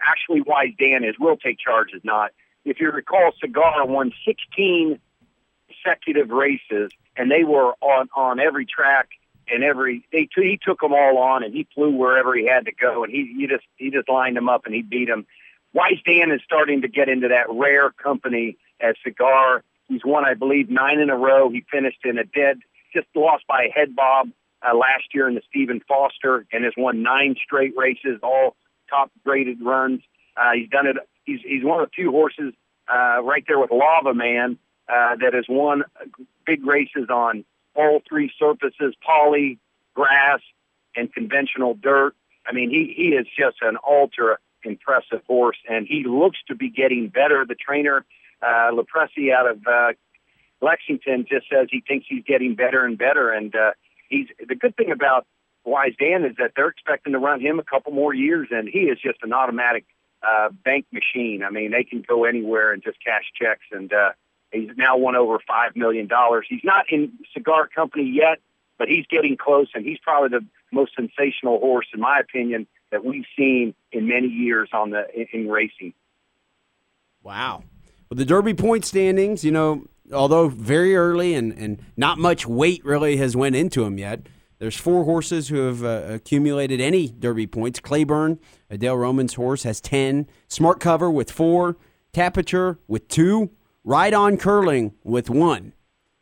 actually, Wise Dan is. Will take charge is not. If you recall, Cigar won 16 consecutive races, and they were on on every track and every they he took them all on, and he flew wherever he had to go, and he he just he just lined them up and he beat them. Wise Dan is starting to get into that rare company as Cigar He's won, I believe, nine in a row. He finished in a dead, just lost by a head bob uh, last year in the Stephen Foster, and has won nine straight races, all top graded runs. Uh, he's done it. He's he's one of the few horses uh, right there with Lava Man uh, that has won big races on all three surfaces: poly, grass, and conventional dirt. I mean, he he is just an ultra impressive horse, and he looks to be getting better. The trainer uh, LoPresti out of uh, Lexington just says he thinks he's getting better and better. And uh, he's the good thing about Wise Dan is that they're expecting to run him a couple more years, and he is just an automatic uh, bank machine. I mean, they can go anywhere and just cash checks. And uh, he's now won over five million dollars. He's not in cigar company yet, but he's getting close, and he's probably the most sensational horse, in my opinion, that we've seen in many years on the in, in racing. Wow. Well, the Derby point standings, you know, although very early and, and not much weight really has went into them yet. There's four horses who have uh, accumulated any Derby points. Cleburne, Adele Roman's horse, has 10. Smart Cover with four. Tapiture with two. Ride on Curlin with one.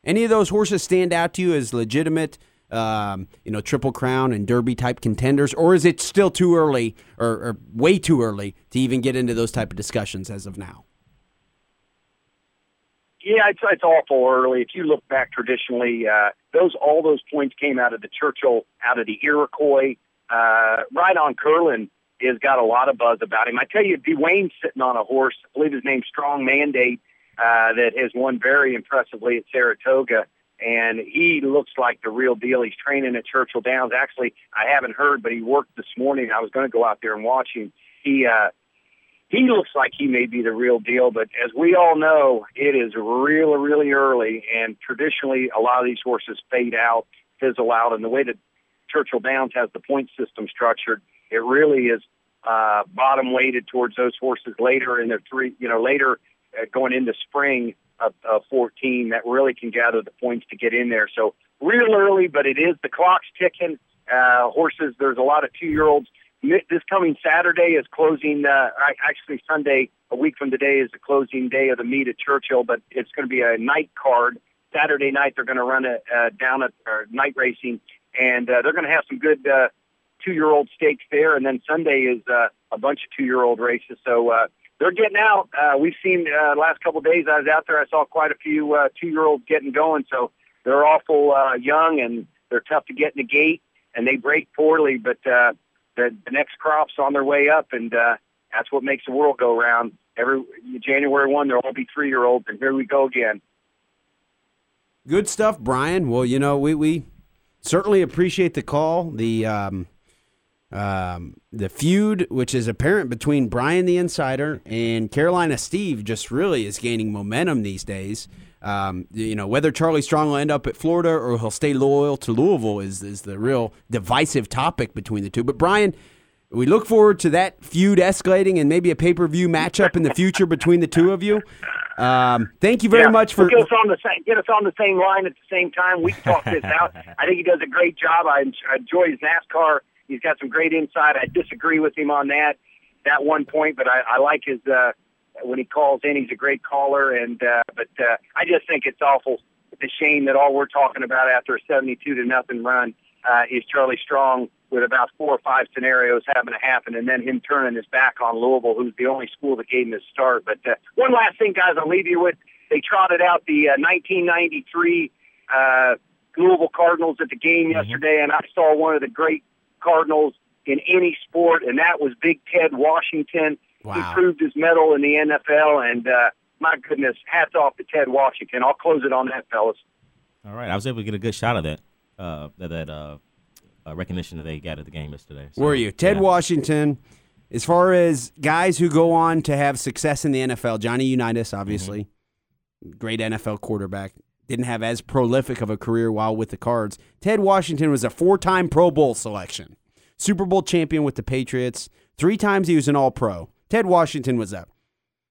Any of those horses stand out to you as legitimate, um, you know, Triple Crown and Derby type contenders, or is it still too early or, or way too early to even get into those type of discussions as of now? Yeah, it's, it's awful early. If you look back traditionally, uh, those all those points came out of the Churchill, out of the Iroquois. Uh, Ride on Curlin has got a lot of buzz about him. I tell you, Dwayne's sitting on a horse. I believe his name's Strong Mandate, uh, that has won very impressively at Saratoga, and he looks like the real deal. He's training at Churchill Downs. Actually, I haven't heard, but he worked this morning. I was going to go out there and watch him. He uh, he looks like he may be the real deal, but as we all know, it is really, really early, and traditionally, a lot of these horses fade out, fizzle out, and the way that Churchill Downs has the point system structured, it really is uh, bottom weighted towards those horses later in their three, you know, later uh, going into spring of, of 14 that really can gather the points to get in there. So real early, but it is the clock's ticking. Uh, horses, there's a lot of two year olds this coming Saturday is closing. Uh, actually, Sunday, a week from today, is the closing day of the meet at Churchill. But it's going to be a night card. Saturday night, they're going to run a uh, down at uh, night racing, and uh, they're going to have some good uh, two-year-old stakes there. And then Sunday is uh, a bunch of two-year-old races. So uh, they're getting out. Uh, we've seen uh, last couple of days. I was out there. I saw quite a few uh, two-year-olds getting going. So they're awful uh, young and they're tough to get in the gate, and they break poorly, but. Uh, the, the next crop's on their way up, and uh, that's what makes the world go round. Every January one, there'll all be three year olds, and here we go again. Good stuff, Brian. Well, you know, we we certainly appreciate the call. The um, um, the feud, which is apparent between Brian the Insider and Carolina Steve, just really is gaining momentum these days. Um, you know, whether Charlie Strong will end up at Florida or he'll stay loyal to Louisville is, is the real divisive topic between the two. But, Brian, we look forward to that feud escalating and maybe a pay per view matchup in the future between the two of you. Um, thank you very yeah, much for get us on the same get us on the same line at the same time. We talk this out. I think he does a great job. I enjoy his NASCAR. He's got some great insight. I disagree with him on that that one point, but I, I like his uh, when he calls in. He's a great caller, and uh, but uh, I just think it's awful. It's a shame that all we're talking about after a 72 to nothing run uh, is Charlie Strong with about four or five scenarios having to happen, and then him turning his back on Louisville, who's the only school that gave him his start. But uh, one last thing, guys, I'll leave you with. They trotted out the uh, 1993 uh, Louisville Cardinals at the game Mm-hmm. yesterday, and I saw one of the great Cardinals in any sport, and that was Big Ted Washington. Wow. He proved his medal in the NFL, and uh, my goodness, hats off to Ted Washington. I'll close it on that, fellas. All right, I was able to get a good shot of that. Uh, that that uh, uh, recognition that they got at the game yesterday. So, Were you? Ted yeah. Washington, as far as guys who go on to have success in the NFL, Johnny Unitas, obviously, great NFL quarterback, didn't have as prolific of a career while with the Cards. Ted Washington was a four time Pro Bowl selection, Super Bowl champion with the Patriots. Three times he was an All Pro. Ted Washington was a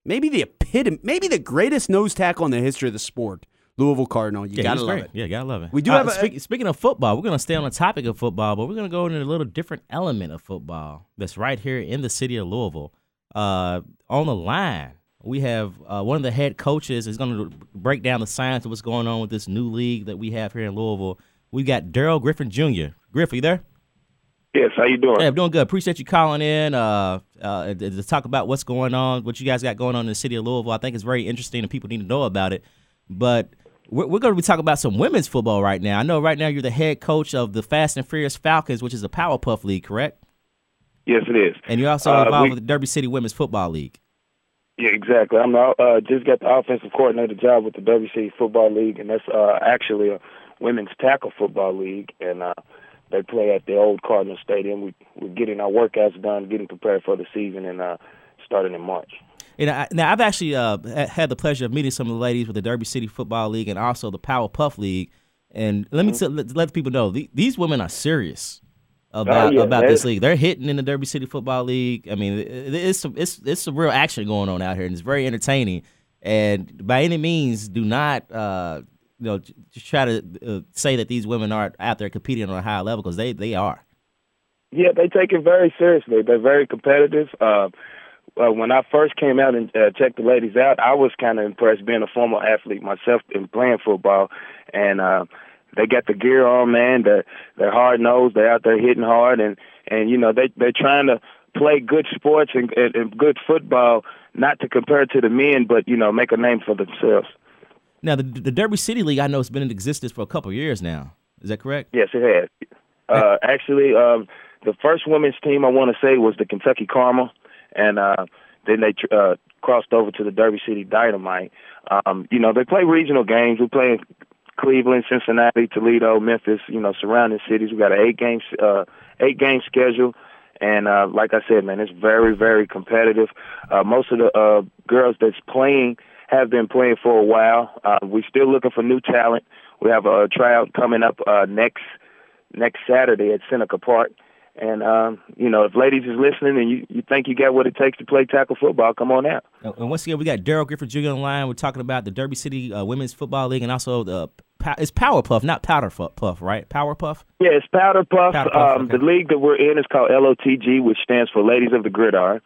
maybe the epitome, maybe the greatest nose tackle in the history of the sport. Louisville Cardinal. You Yeah, gotta love it. Yeah, gotta love it. We do Uh, have a- speak- speaking of football, we're gonna stay on the topic of football, but we're gonna go into a little different element of football that's right here in the city of Louisville. Uh, on the line, we have uh, one of the head coaches is going to break down the science of what's going on with this new league that we have here in Louisville. We got Daryl Griffith Jr. Griff, are you there? Yes, how you doing? Hey, I'm doing good. Appreciate you calling in uh, uh, to, talk about what's going on, what you guys got going on in the city of Louisville. I think it's very interesting and people need to know about it. But we're, we're going to be talking about some women's football right now. I know right now you're the head coach of the Fast and Furious Falcons, which is a Powerpuff League, correct? Yes, it is. And you're also Uh, involved we- with the Derby City Women's Football League. Yeah, exactly. I'm the, uh, just got the offensive coordinator job with the WC Football League, and that's uh, actually a women's tackle football league, and uh, they play at the old Cardinal Stadium. We, we're getting our workouts done, getting prepared for the season, and uh, starting in March. And I, now I've actually uh, had the pleasure of meeting some of the ladies with the Derby City Football League and also the Power Puff League. And let me t- let, let people know the, these women are serious about Oh, yeah, about this league. They're hitting in the Derby City Football League. I mean, it, it's some, it's it's some real action going on out here, and it's very entertaining. And by any means, do not uh, you know just try to uh, say that these women aren't out there competing on a high level because they they are. Yeah, they take it very seriously. They're very competitive. Uh, uh, when I first came out and uh, checked the ladies out, I was kind of impressed being a former athlete myself and playing football. And uh, they got the gear on, man. They're they're hard nosed. They're out there hitting hard, and and you know they they're trying to play good sports and, and, and good football, not to compare to the men, but you know make a name for themselves. Now the the Derby City League I know it's been in existence for a couple of years now. Is that correct? Yes, it has. Uh, actually, um, the first women's team I want to say was the Kentucky Carmel, and uh, then they tr- uh, crossed over to the Derby City Dynamite. Um, you know, they play regional games. We play in Cleveland, Cincinnati, Toledo, Memphis. You know, surrounding cities. We got an eight game uh, eight game schedule. And uh, like I said, man, it's very, very competitive. Uh, most of the uh, girls that's playing have been playing for a while. Uh, we're still looking for new talent. We have a tryout coming up uh, next next Saturday at Seneca Park. And um, you know, if ladies is listening and you, you think you got what it takes to play tackle football, come on out. Uh, And once again, we got Daryl Griffith Jr. on the line. We're talking about the Derby City uh, Women's Football League and also the it's Powerpuff, not Powder Puff, right? Powerpuff. Yeah, it's Powder Puff. Powder Puff, um, okay. The league that we're in is called LOTG, which stands for Ladies of the Gridiron.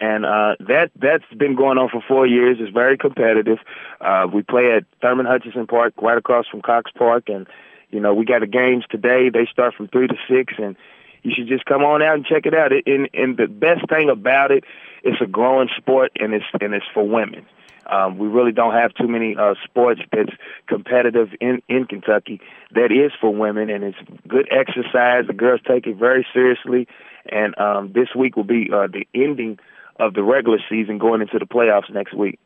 And uh, that that's been going on for four years. It's very competitive. Uh, we play at Thurman Hutchinson Park, right across from Cox Park, and you know we got the games today. They start from three to six, and you should just come on out and check it out. It, and, and the best thing about it, it's a growing sport, and it's and it's for women. Um, we really don't have too many uh, sports that's competitive in, in Kentucky that is for women, and it's good exercise. The girls take it very seriously, and um, this week will be uh, the ending of the regular season, going into the playoffs next week.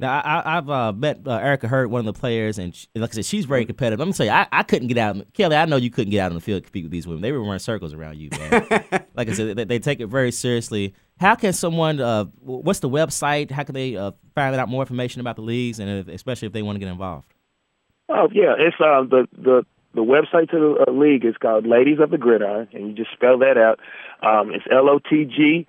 Now I, I, I've uh, met uh, Erica Hurt, one of the players, and she, like I said, she's very competitive. Let me tell you, I, I couldn't get out. Kelly, I know you couldn't get out on the field to compete with these women. They were running circles around you, man. like I said, they, they take it very seriously. How can someone? Uh, what's the website? How can they uh, find out more information about the leagues, and if, especially if they want to get involved? Oh yeah, it's uh, the the the website to the uh, league is called Ladies of the Gridiron, and you just spell that out. Um, it's L O T G.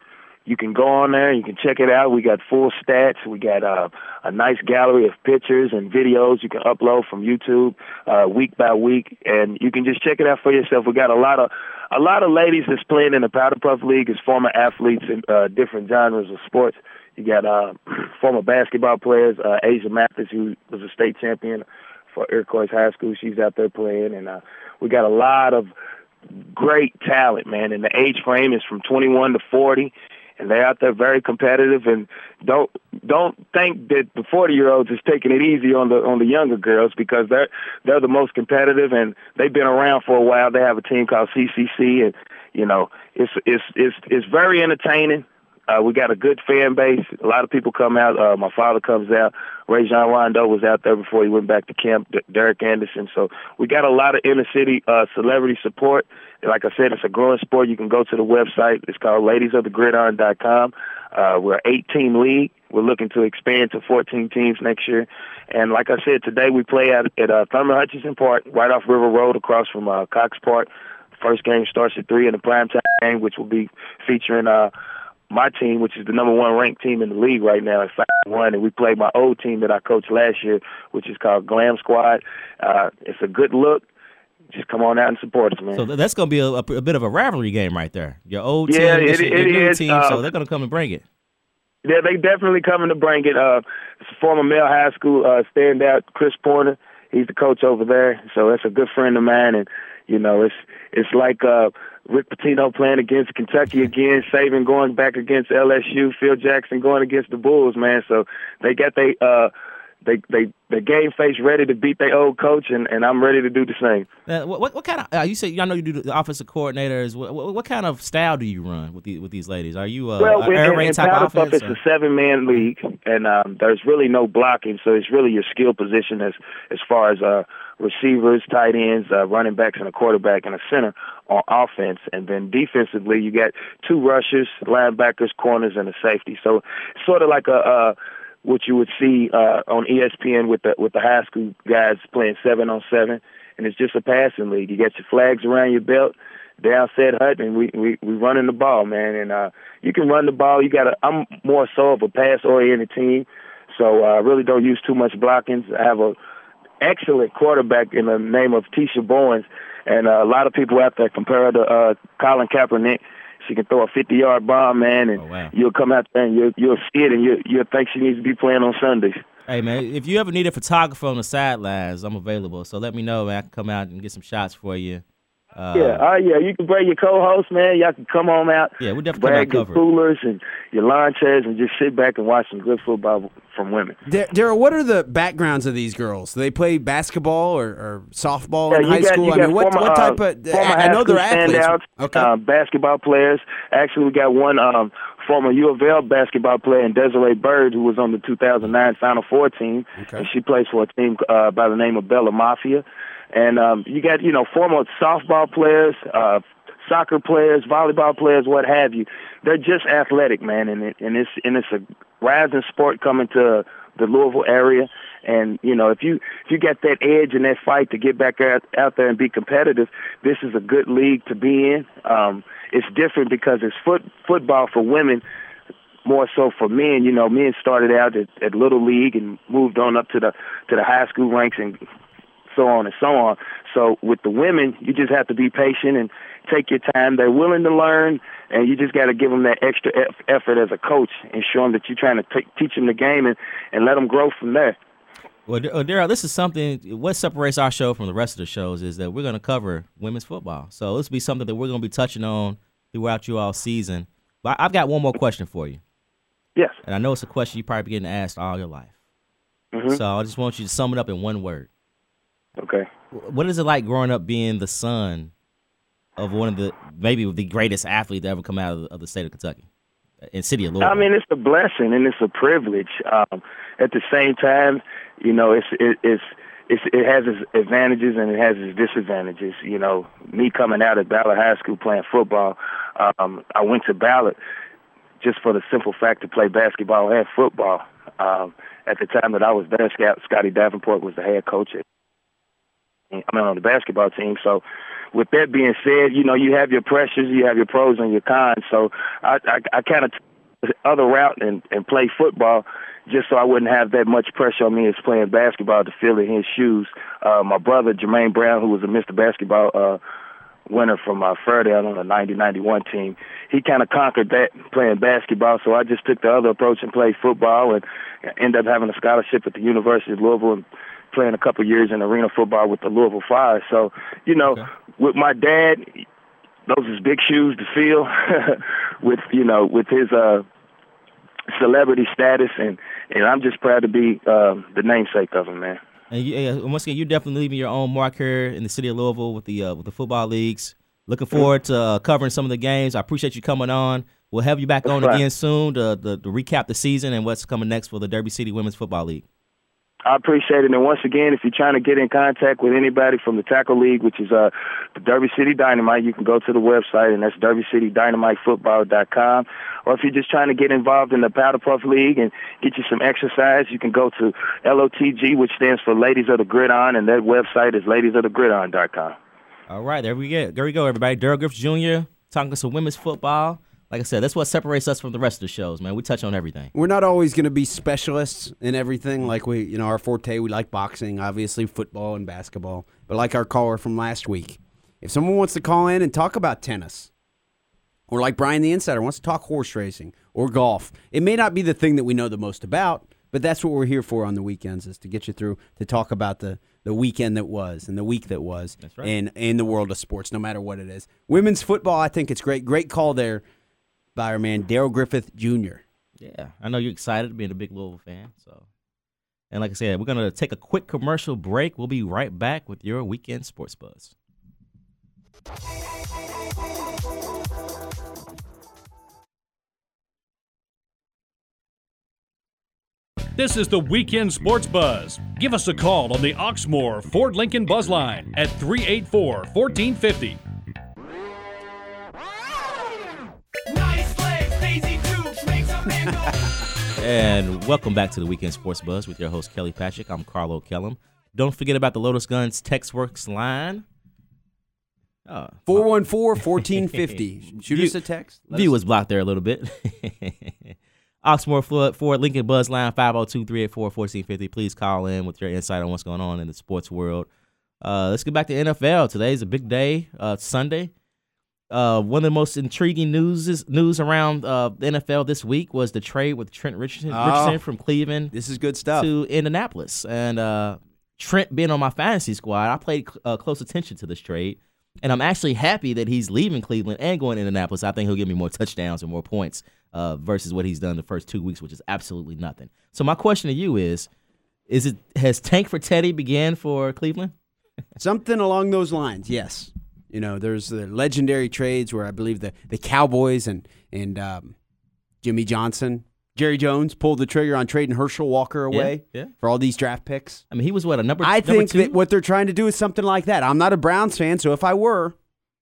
You can go on there, you can check it out. We got full stats. We got uh, a nice gallery of pictures and videos you can upload from YouTube uh, week by week, and you can just check it out for yourself. We got a lot of a lot of ladies that's playing in the Powder Puff League as former athletes in uh, different genres of sports. You got uh, former basketball players, uh, Asia Mathis, who was a state champion for Iroquois High School. She's out there playing, and uh, we got a lot of great talent, man. And the age frame is from 21 to 40, and they're out there very competitive. And don't don't think that the 40 year olds is taking it easy on the on the younger girls because they're they're the most competitive, and they've been around for a while. They have a team called CCC, and you know it's it's it's it's very entertaining. Uh, we got a good fan base. A lot of people come out. Uh, my father comes out. Rajon Rondo was out there before he went back to camp. D- Derek Anderson. So we got a lot of inner city uh, celebrity support. Like I said, it's a growing sport. You can go to the website. It's called ladiesofthegridiron.com. Uh, we're an 18 league. We're looking to expand to 14 teams next year. And like I said, today we play at, at uh, Thurman Hutchinson Park, right off River Road, across from uh, Cox Park. First game starts at three in the primetime game, which will be featuring uh, my team, which is the number one ranked team in the league right now, is five one, and we play my old team that I coached last year, which is called Glam Squad. Uh, it's a good look. Just come on out and support us, man. So that's going to be a, a, a, bit of a rivalry game right there. Your old yeah, team, it, your, it your new is. team, Uh, so they're going to come and bring it. Yeah, they definitely coming to bring it. Uh, it's a former male high school uh, standout, Chris Porter. He's the coach over there, so that's a good friend of mine. And you know, it's it's like uh, Rick Pitino playing against Kentucky again, Saban going back against LSU, Phil Jackson going against the Bulls, man. So they got they uh, they they the game face ready to beat their old coach, and, and I'm ready to do the same. Uh, what, what what kind of uh, you say? I know you do the offensive coordinators. What, what, what kind of style do you run with these with these ladies? Are you uh, well, a raid in, in type Powder offense? Puff, it's a seven man league, and um, there's really no blocking, so it's really your skill position as as far as uh, receivers, tight ends, uh, running backs, and a quarterback and a center on offense, and then defensively you got two rushers, linebackers, corners, and a safety. So it's sort of like a. Uh, what you would see uh, on ESPN with the with the high school guys playing seven on seven, and it's just a passing league. You get your flags around your belt, down set hut, and we we we running the ball, man. And uh, you can run the ball. You got to. I'm more so of a pass oriented team, so uh, I really don't use too much blockings. I have a excellent quarterback in the name of Tisha Bowens, and uh, a lot of people out there compare her to uh, Colin Kaepernick. She can throw a 50-yard bomb, man, and Oh, wow. you'll come out there and you'll, you'll see it, and you'll, you'll think she needs to be playing on Sundays. Hey man, if you ever need a photographer on the sidelines, I'm available. So let me know, man. I can come out and get some shots for you. Uh, yeah, oh yeah, you can bring your co-host, man. Y'all can come on out. Yeah, we definitely come out Bag your covered. coolers and your lawn chairs, and just sit back and watch some good football from women. Da- Daryl, what are the backgrounds of these girls? Do they play basketball or, or softball Yeah, in high got- school? I mean, what, former, what type uh, of? former I, I know they're athletes. standouts, Okay. uh, basketball players. Actually, we got one um, former U of L basketball player, in Desiree Bird, who was on the 2009 Final Four team, Okay. and she plays for a team uh, by the name of Bella Mafia. And um, you got you know former softball players, uh, soccer players, volleyball players, what have you. They're just athletic, man, and it, and it's and it's a rising sport coming to the Louisville area. And you know, if you if you got that edge and that fight to get back out out there and be competitive, this is a good league to be in. Um, it's different because it's foot football for women, more so for men. You know, men started out at, at little league and moved on up to the to the high school ranks and so on and so on. So with the women, you just have to be patient and take your time. They're willing to learn, and you just got to give them that extra eff- effort as a coach and show them that you're trying to t- teach them the game and, and let them grow from there. Well, uh, Daryl, this is something. What separates our show from the rest of the shows is that we're going to cover women's football. So this will be something that we're going to be touching on throughout you all season. But I've got one more question for you, Yes. and I know it's a question you probably been getting asked all your life. Mhm. So I just want you to sum it up in one word. Okay. What is it like growing up being the son of one of the maybe the greatest athlete to ever come out of the, of the state of Kentucky, in city of Louisville? I mean, it's a blessing and it's a privilege. Um, at the same time, you know, it's it, it's it's it has its advantages and it has its disadvantages. You know, me coming out of Ballard High School playing football, um, I went to Ballard just for the simple fact to play basketball and football. Um, at the time that I was there, Scott, Scotty Davenport was the head coach. At, I mean, on the basketball team. So, with that being said, you know, you have your pressures, you have your pros and your cons. So, I I, I kind of the other route and, and play football just so I wouldn't have that much pressure on me as playing basketball to fill in his shoes. Uh, my brother Jermaine Brown, who was a Mr. Basketball uh, winner from uh, Fairdale on the 90-91 team. He kind of conquered that playing basketball, so I just took the other approach and played football and ended up having a scholarship at the University of Louisville and playing a couple years in arena football with the Louisville Fire. So, you know, Okay. with my dad, those is big shoes to fill with, you know, with his uh celebrity status and and I'm just proud to be um the namesake of him, man. And you, uh, once again, you're definitely leaving your own mark here in the city of Louisville with the uh, with the football leagues. Looking forward to uh, covering some of the games. I appreciate you coming on. We'll have you back on right. again soon to, to, to recap the season and what's coming next for the Derby City Women's Football League. I appreciate it. And once again, if you're trying to get in contact with anybody from the Tackle League, which is uh, the Derby City Dynamite, you can go to the website, and that's derbycitydynamitefootball.com. Or if you're just trying to get involved in the Powder Puff League and get you some exercise, you can go to LOTG, which stands for Ladies of the Gridiron, and that website is ladiesofthegridiron.com. All right, there we go. There we go, everybody. Daryl Griffiths Jr. talking some women's football. Like I said, that's what separates us from the rest of the shows, man. We touch on everything. We're not always going to be specialists in everything. Like we, you know, our forte, we like boxing, obviously football and basketball. But like our caller from last week, if someone wants to call in and talk about tennis, or like Brian the Insider wants to talk horse racing or golf, it may not be the thing that we know the most about, but that's what we're here for on the weekends is to get you through to talk about the the weekend that was and the week that was right. in in the world of sports, no matter what it is. Women's football, I think it's great. Great call there by our man Daryl Griffith Jr. Yeah, I know you're excited to being a big Louisville fan. So, and like I said, we're gonna take a quick commercial break. We'll be right back with your weekend sports buzz. This is the Weekend Sports Buzz. Give us a call on the Oxmoor Ford Lincoln Buzz Line at 384 1450. And welcome back to the Weekend Sports Buzz with your host Kelly Patrick. I'm Carlo Kellum. Don't forget about the Lotus Guns TextWorks line. Uh, 414-1450. Shoot View- us a text. Let View us- was blocked there a little bit. Oxmoor Ford, Ford Lincoln Buzz line 502-384-1450. Please call in with your insight on what's going on in the sports world. Uh, let's get back to NFL. Today's a big day, uh, Sunday. Uh, one of the most intriguing news news around uh, the NFL this week was the trade with Trent Richardson, Oh. Richardson from Cleveland This is good stuff. to Indianapolis. And uh, Trent being on my fantasy squad, I paid uh, close attention to this trade. And I'm actually happy that he's leaving Cleveland and going to Indianapolis. I think he'll give me more touchdowns and more points uh, versus what he's done the first two weeks, which is absolutely nothing. So my question to you is: Is it has Tank for Teddy began for Cleveland? Something along those lines, yes. You know, there's the legendary trades where I believe the, the Cowboys and and um, Jimmy Johnson, Jerry Jones pulled the trigger on trading Herschel Walker away yeah. for all these draft picks. I mean, he was what a number. I number think two? that what they're trying to do is something like that. I'm not a Browns fan, so if I were,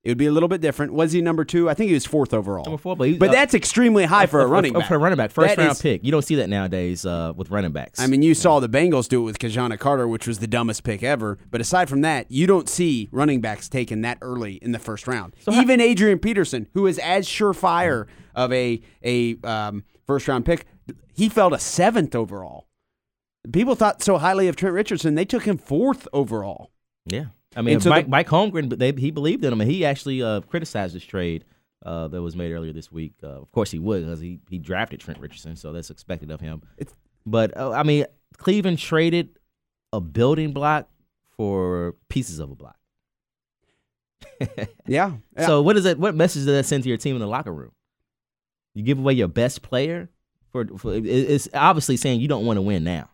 it would be a little bit different. Was he number two? I think he was fourth overall. Number four, but, he, But uh, that's extremely high for a running back. For a running back, first That round is- pick. You don't see that nowadays uh, with running backs. I mean, you saw the Bengals do it with Ki-Jana Carter, which was the dumbest pick ever. But aside from that, you don't see running backs taken that early in the first round. how- Even Adrian Peterson, who is as surefire of a a um, first round pick, he fell to seventh overall. People thought so highly of Trent Richardson, they took him fourth overall. Yeah, I mean, Mike, the- Mike Holmgren, but they, he believed in him, and he actually uh, criticized this trade uh, that was made earlier this week. Uh, of course, he would because he he drafted Trent Richardson, so that's expected of him. But uh, I mean, Cleveland traded a building block for pieces of a block. Yeah. So what is that? What message does that send to your team in the locker room? You give away your best player for, for it- it's obviously saying you don't want to win now.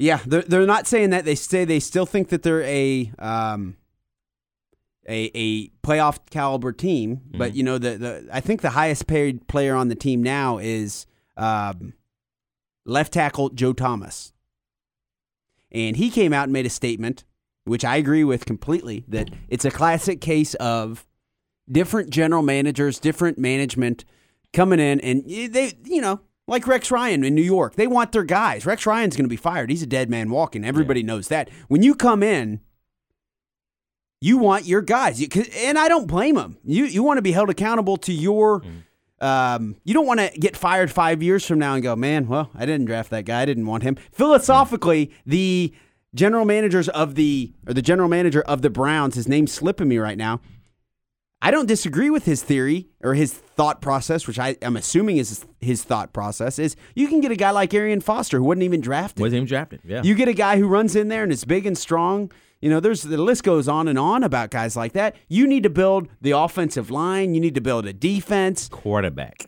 Yeah, they're they're not saying that. They say they still think that they're a um a a playoff caliber team, but you know the the I think the highest paid player on the team now is um left tackle Joe Thomas. And he came out and made a statement which I agree with completely that it's a classic case of different general managers, different management coming in and they you know like Rex Ryan in New York. They want their guys. Rex Ryan's going to be fired. He's a dead man walking. Everybody knows that. When you come in, you want your guys. You, and I don't blame them. You you want to be held accountable to your um, you don't want to get fired 5 years from now and go, "Man, well, I didn't draft that guy. I didn't want him." Philosophically, the general managers of the or the general manager of the Browns, his name's slipping me right now. I don't disagree with his theory or his thought process, which I am assuming is his thought process. Is you can get a guy like Arian Foster who wasn't even drafted. Wasn't even drafted. Yeah. You get a guy who runs in there and is big and strong. You know, there's the list goes on and on about guys like that. You need to build the offensive line. You need to build a defense. Quarterback.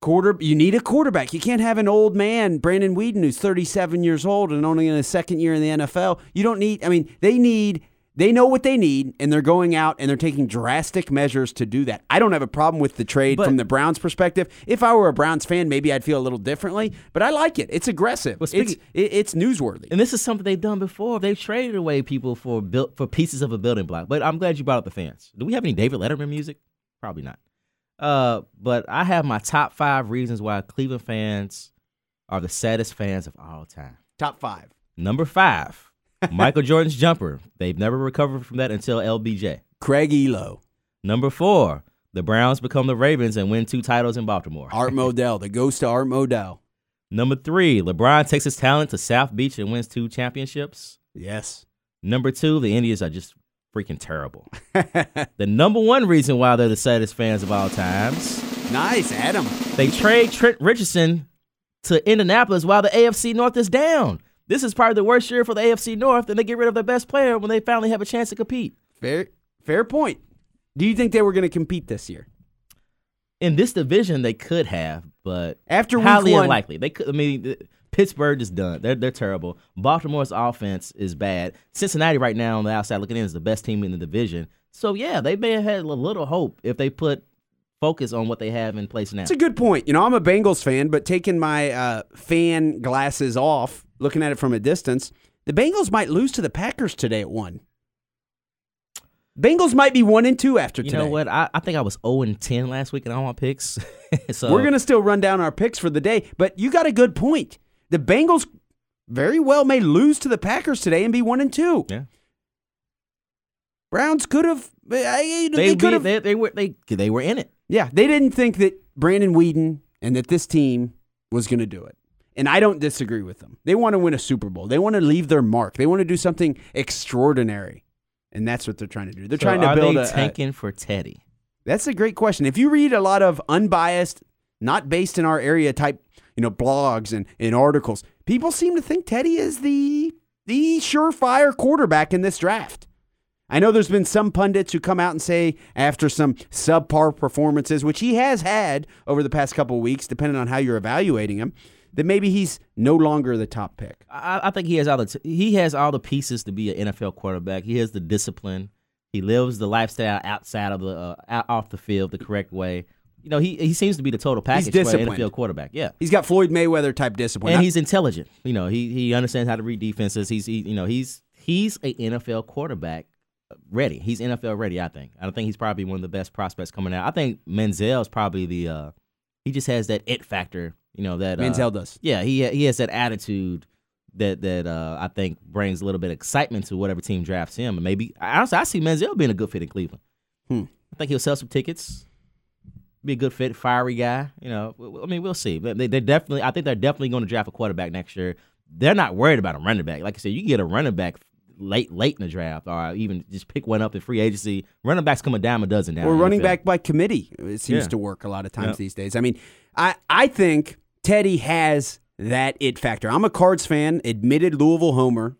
Quarter. You need a quarterback. You can't have an old man, Brandon Weeden, who's 37 years old and only in his second year in the NFL. You don't need. I mean, they need. They know what they need, and they're going out and they're taking drastic measures to do that. I don't have a problem with the trade But- from the Browns' perspective. If I were a Browns fan, maybe I'd feel a little differently, but I like it. It's aggressive. Well, it's, speaking- it, it's newsworthy. And this is something they've done before. They've traded away people for built for pieces of a building block. But I'm glad you brought up the fans. Do we have any David Letterman music? Probably not. Uh, but I have my top five reasons why Cleveland fans are the saddest fans of all time. Top five. Number five, Michael Jordan's jumper. They've never recovered from that until LBJ. Craig Ehlo, Number four, the Browns become the Ravens and win two titles in Baltimore. Art Modell, the ghost of Art Modell. Number three, LeBron takes his talent to South Beach and wins two championships. Yes. Number two, the Indians are just freaking terrible. the number one reason why they're the saddest fans of all times, Nice, Adam. they trade Trent Richardson to Indianapolis while the AFC North is down. This is probably the worst year for the AFC North, and they get rid of their best player when they finally have a chance to compete. Fair, fair point. Do you think they were going to compete this year? In this division, they could have, but After highly one- unlikely. They could. I mean, Pittsburgh is done. They're they're terrible. Baltimore's offense is bad. Cincinnati right now on the outside looking in is the best team in the division. So yeah, they may have had a little hope if they put focus on what they have in place now. It's a good point. You know, I'm a Bengals fan, but taking my uh, fan glasses off, looking at it from a distance, the Bengals might lose to the Packers today at one. Bengals might be one and two after you today. You know what? I, I think I was 0 and 10 last week in all my picks. so We're going to still run down our picks for the day, but you got a good point. The Bengals very well may lose to the Packers today and be one and two. Yeah. Browns could have. Eh, they, they, could have. they they were they they were in it. Yeah, they didn't think that Brandon Weeden and that this team was going to do it. And I don't disagree with them. They want to win a Super Bowl. They want to leave their mark. They want to do something extraordinary. And that's what they're trying to do. They're So trying to are build they a, tanking for Teddy. That's a great question. If you read a lot of unbiased, not based in our area type, you know, blogs and, and articles, people seem to think Teddy is the the surefire quarterback in this draft. I know there's been some pundits who come out and say after some subpar performances, which he has had over the past couple of weeks, depending on how you're evaluating him, that maybe he's no longer the top pick. I, I think he has all the t- he has all the pieces to be an NFL quarterback. He has the discipline. He lives the lifestyle outside of the uh, out, off the field the correct way. You know, he he seems to be the total package for an. NFL quarterback. Yeah. He's got Floyd Mayweather type discipline. and he's intelligent. You know, he he understands how to read defenses. He's he, you know he's he's a NFL quarterback ready. He's NFL ready. I think. I don't think he's probably one of the best prospects coming out. I think Manziel is probably the. uh He just has that it factor. You know that uh, Manziel does. Yeah, he he has that attitude that that uh I think brings a little bit of excitement to whatever team drafts him. And maybe honestly, I see Manziel being a good fit in Cleveland. Hmm. I think he'll sell some tickets. Be a good fit, fiery guy. You know, I mean, we'll see. But they, they're definitely, I think they're definitely going to draft a quarterback next year. They're not worried about a running back. Like I said, you can get a running back late, late in the draft, or even just pick one up in free agency. Running backs come a dime a dozen now. or running back by committee. It seems Yeah. to work a lot of times Yeah. these days. I mean, I I think Teddy has that it factor. I'm a Cards fan, admitted Louisville homer,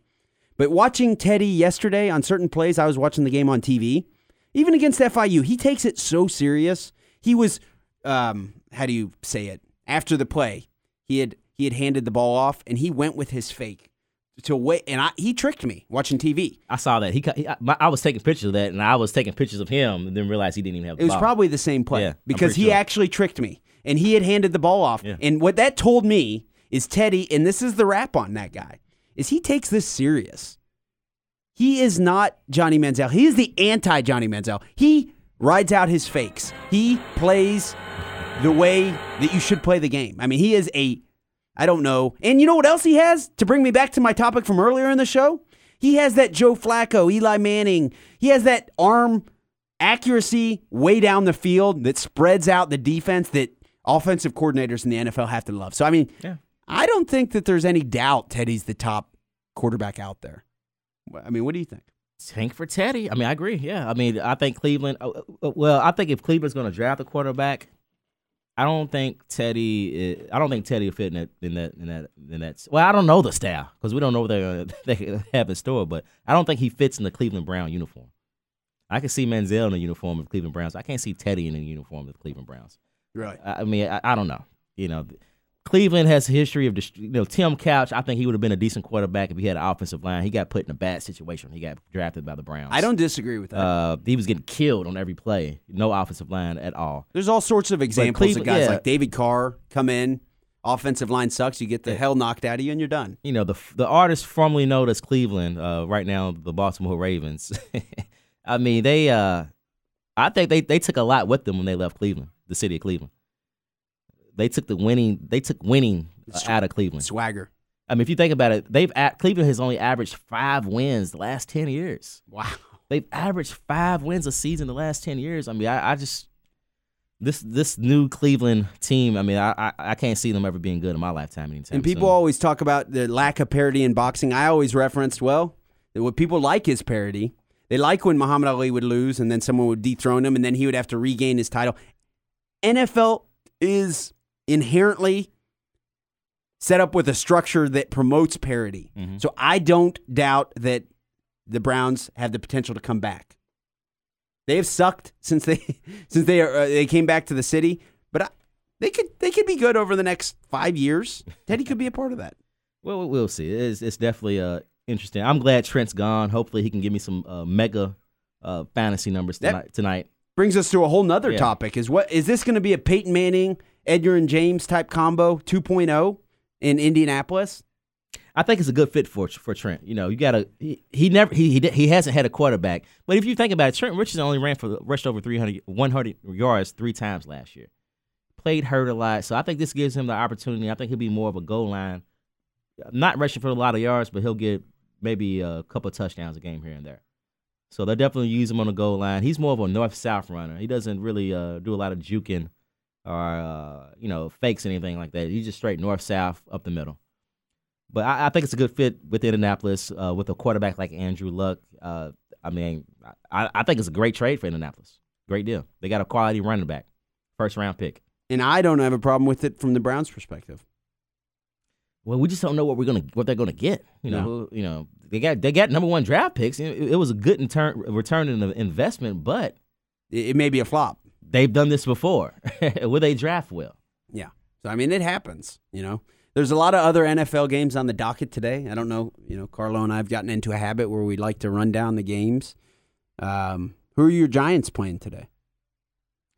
but watching Teddy yesterday on certain plays, I was watching the game on TV. Even against FIU, he takes it so serious. He was, um, how do you say it? After the play, he had he had handed the ball off, and he went with his fake to wait, and I, he tricked me watching TV. I saw that. He, he I, I was taking pictures of that, and I was taking pictures of him, and then realized he didn't even have. The It was ball. probably the same play Yeah, because he sure. actually tricked me and he had handed the ball off. Yeah. And what that told me is Teddy, and this is the rap on that guy, is he takes this serious. He is not Johnny Manziel. He is the anti Johnny Manziel. He rides out his fakes. He plays the way that you should play the game. I mean, he is a, I don't know. And you know what else he has? To bring me back to my topic from earlier in the show? He has that Joe Flacco, Eli Manning. He has that arm accuracy way down the field that spreads out the defense that offensive coordinators in the NFL have to love. So, I mean, Yeah. I don't think that there's any doubt Teddy's the top quarterback out there. I mean, what do you think? Tank for Teddy. I mean, I agree. Yeah. I mean, I think Cleveland. Uh, uh, well, I think if Cleveland's going to draft a quarterback, I don't think Teddy. Is, I don't think Teddy will fit in that. In that. In that. In that. Well, I don't know the staff because we don't know what they they have in store. But I don't think he fits in the Cleveland Brown uniform. I can see Manziel in the uniform of Cleveland Browns. I can't see Teddy in the uniform of Cleveland Browns. Right. I, mean, I, I don't know. You know, Cleveland has a history of, dist- you know, Tim Couch. I think he would have been a decent quarterback if he had an offensive line. He got put in a bad situation. He got drafted by the Browns. I don't disagree with that. Uh, he was getting killed on every play. No offensive line at all. There's all sorts of examples of guys yeah. like David Carr come in, offensive line sucks, you get the hell knocked out of you, and you're done. You know, the the artist formerly known as Cleveland, uh, right now the Baltimore Ravens. I mean, they. Uh, I think they they took a lot with them when they left Cleveland, the city of Cleveland. They took the winning. They took winning uh, out of Cleveland. Swagger. I mean, if you think about it, they've at, Cleveland has only averaged five wins the last ten years. Wow. They've averaged five wins a season the last ten years. I mean, I, I just this this new Cleveland team. I mean, I, I I can't see them ever being good in my lifetime anytime. And people soon. always talk about the lack of parity in boxing. I always referenced, well, that what people like is parity. They like when Muhammad Ali would lose and then someone would dethrone him and then he would have to regain his title. NFL is inherently set up with a structure that promotes parity. Mhm. So I don't doubt that the Browns have the potential to come back. They have sucked since they since they are, uh, they came back to the city, but I, they could they could be good over the next five years. Teddy could be a part of that. Well, we- we'll see. It's, it's definitely uh, interesting. I'm glad Trent's gone. Hopefully, he can give me some uh, mega uh, fantasy numbers That- tonight. Brings us to a whole nother Yeah. topic. Is what is this going to be a Peyton Manning, Edgerrin James type combo 2.0 in Indianapolis? I think it's a good fit for for Trent. You know, you got to he, he never he, he he hasn't had a quarterback, but if you think about it, Trent Richardson only ran for rushed over 300 100 yards three times last year. Played hurt a lot, so I think this gives him the opportunity. I think he'll be more of a goal line, not rushing for a lot of yards, but he'll get maybe a couple touchdowns a game here and there. So they'll definitely use him on the goal line. He's more of a north south runner. He doesn't really uh, do a lot of juking or uh, you know fakes anything like that. He's just straight north south up the middle. But I, I think it's a good fit with Indianapolis uh, with a quarterback like Andrew Luck. Uh, I mean, I, I think it's a great trade for Indianapolis. Great deal. They got a quality running back, first round pick. And I don't have a problem with it from the Browns' perspective. Well, we just don't know what we're gonna what they're gonna get. You know, No. you know they got they got number one draft picks. It, it was a good in return in the investment, but It, it may be a flop. they've done this before. Will they draft well? Yeah. So I mean, it happens. You know, there's a lot of other NFL games on the docket today. I don't know. You know, Carlo and I have gotten into a habit where we like to run down the games. Um, who are your Giants playing today?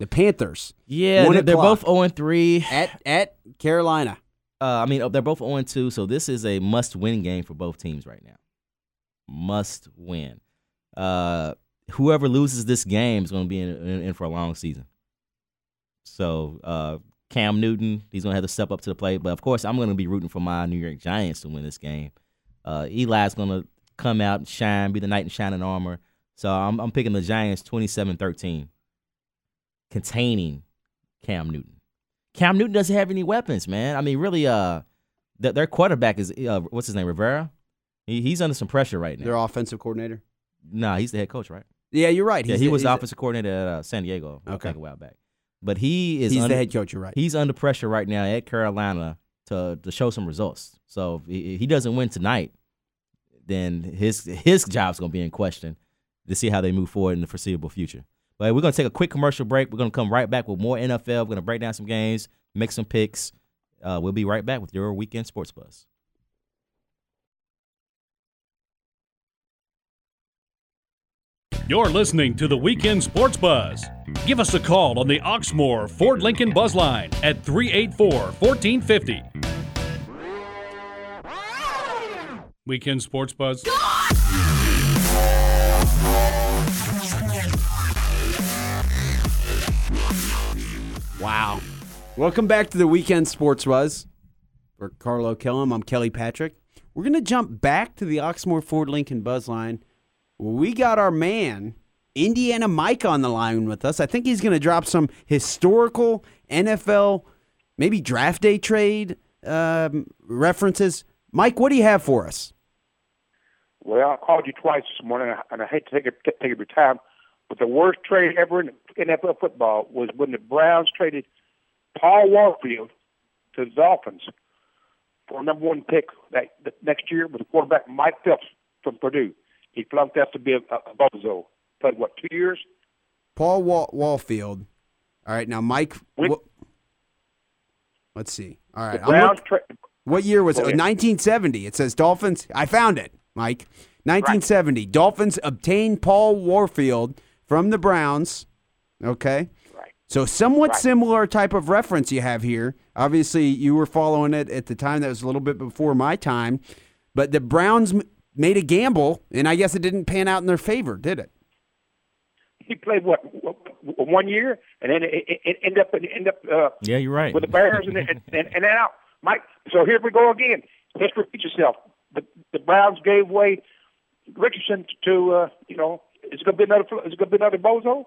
The Panthers Yeah, they're, they're both zero and three. at at Carolina. Uh, I mean, they're both 0 2, so this is a must win game for both teams right now. Must win. Uh, whoever loses this game is going to be in, in, in for a long season. So, uh, Cam Newton, he's going to have to step up to the plate. But of course, I'm going to be rooting for my New York Giants to win this game. Uh, Eli's going to come out and shine, be the knight in shining armor. So I'm, I'm picking the Giants 27 13, containing Cam Newton. Cam Newton doesn't have any weapons, man. I mean, really, uh, th- their quarterback is uh, what's his name, Rivera. He, he's under some pressure right now. Their offensive coordinator. nah, he's the head coach, right? Yeah, you're right. yeah, He's he the- was the offensive coordinator at uh, San Diego. Okay. think a while back. But he is He's under, the head coach. You're right. he's under pressure right now at Carolina to to show some results. So he, if he doesn't win tonight, then his his job's gonna be in question to see how they move forward in the foreseeable future. But we're gonna take a quick commercial break. We're gonna come right back with more NFL. We're gonna break down some games, make some picks. Uh, we'll be right back with your weekend sports buzz. You're listening to the Weekend Sports Buzz. Give us a call on the Oxmoor Ford Lincoln Buzz Line at 384 1450. Weekend Sports Buzz. Wow. Welcome back to the Weekend Sports Buzz. For Carlo Kellum, I'm Kelly Patrick. We're going to jump back to the Oxmoor Ford Lincoln Buzz line. We got our man, Indiana Mike, on the line with us. I think he's going to drop some historical NFL, maybe draft day trade um, references. Mike, what do you have for us? Well, I called you twice this morning, and I hate to take take your time, but the worst trade ever in NFL football was when the Browns traded Paul Warfield to the Dolphins for a number one pick that, that next year with quarterback Mike Phillips from Purdue. He flunked out to be a, a bozo. Played what two years? Paul Wal- Wallfield. All right, now Mike. When- wh- let's see. All right, The look- tra- what year was it? 1970. It says Dolphins. I found it, Mike. 1970. Dolphins obtained Paul Warfield from the Browns. Okay. Right. So somewhat Right. similar type of reference you have here. Obviously, you were following it at the time. That was a little bit before my time. But the Browns m- made a gamble, and I guess it didn't pan out in their favor, did it? he played what w- w- one year, and then it, it, it ended up end up uh, Yeah, you're right. with the Bears, and, and, and, and then out. Mike, so here we go again. Let's repeat yourself. The, the Browns gave away Richardson to uh, you know. Is it gonna be another? Is it gonna be another bozo?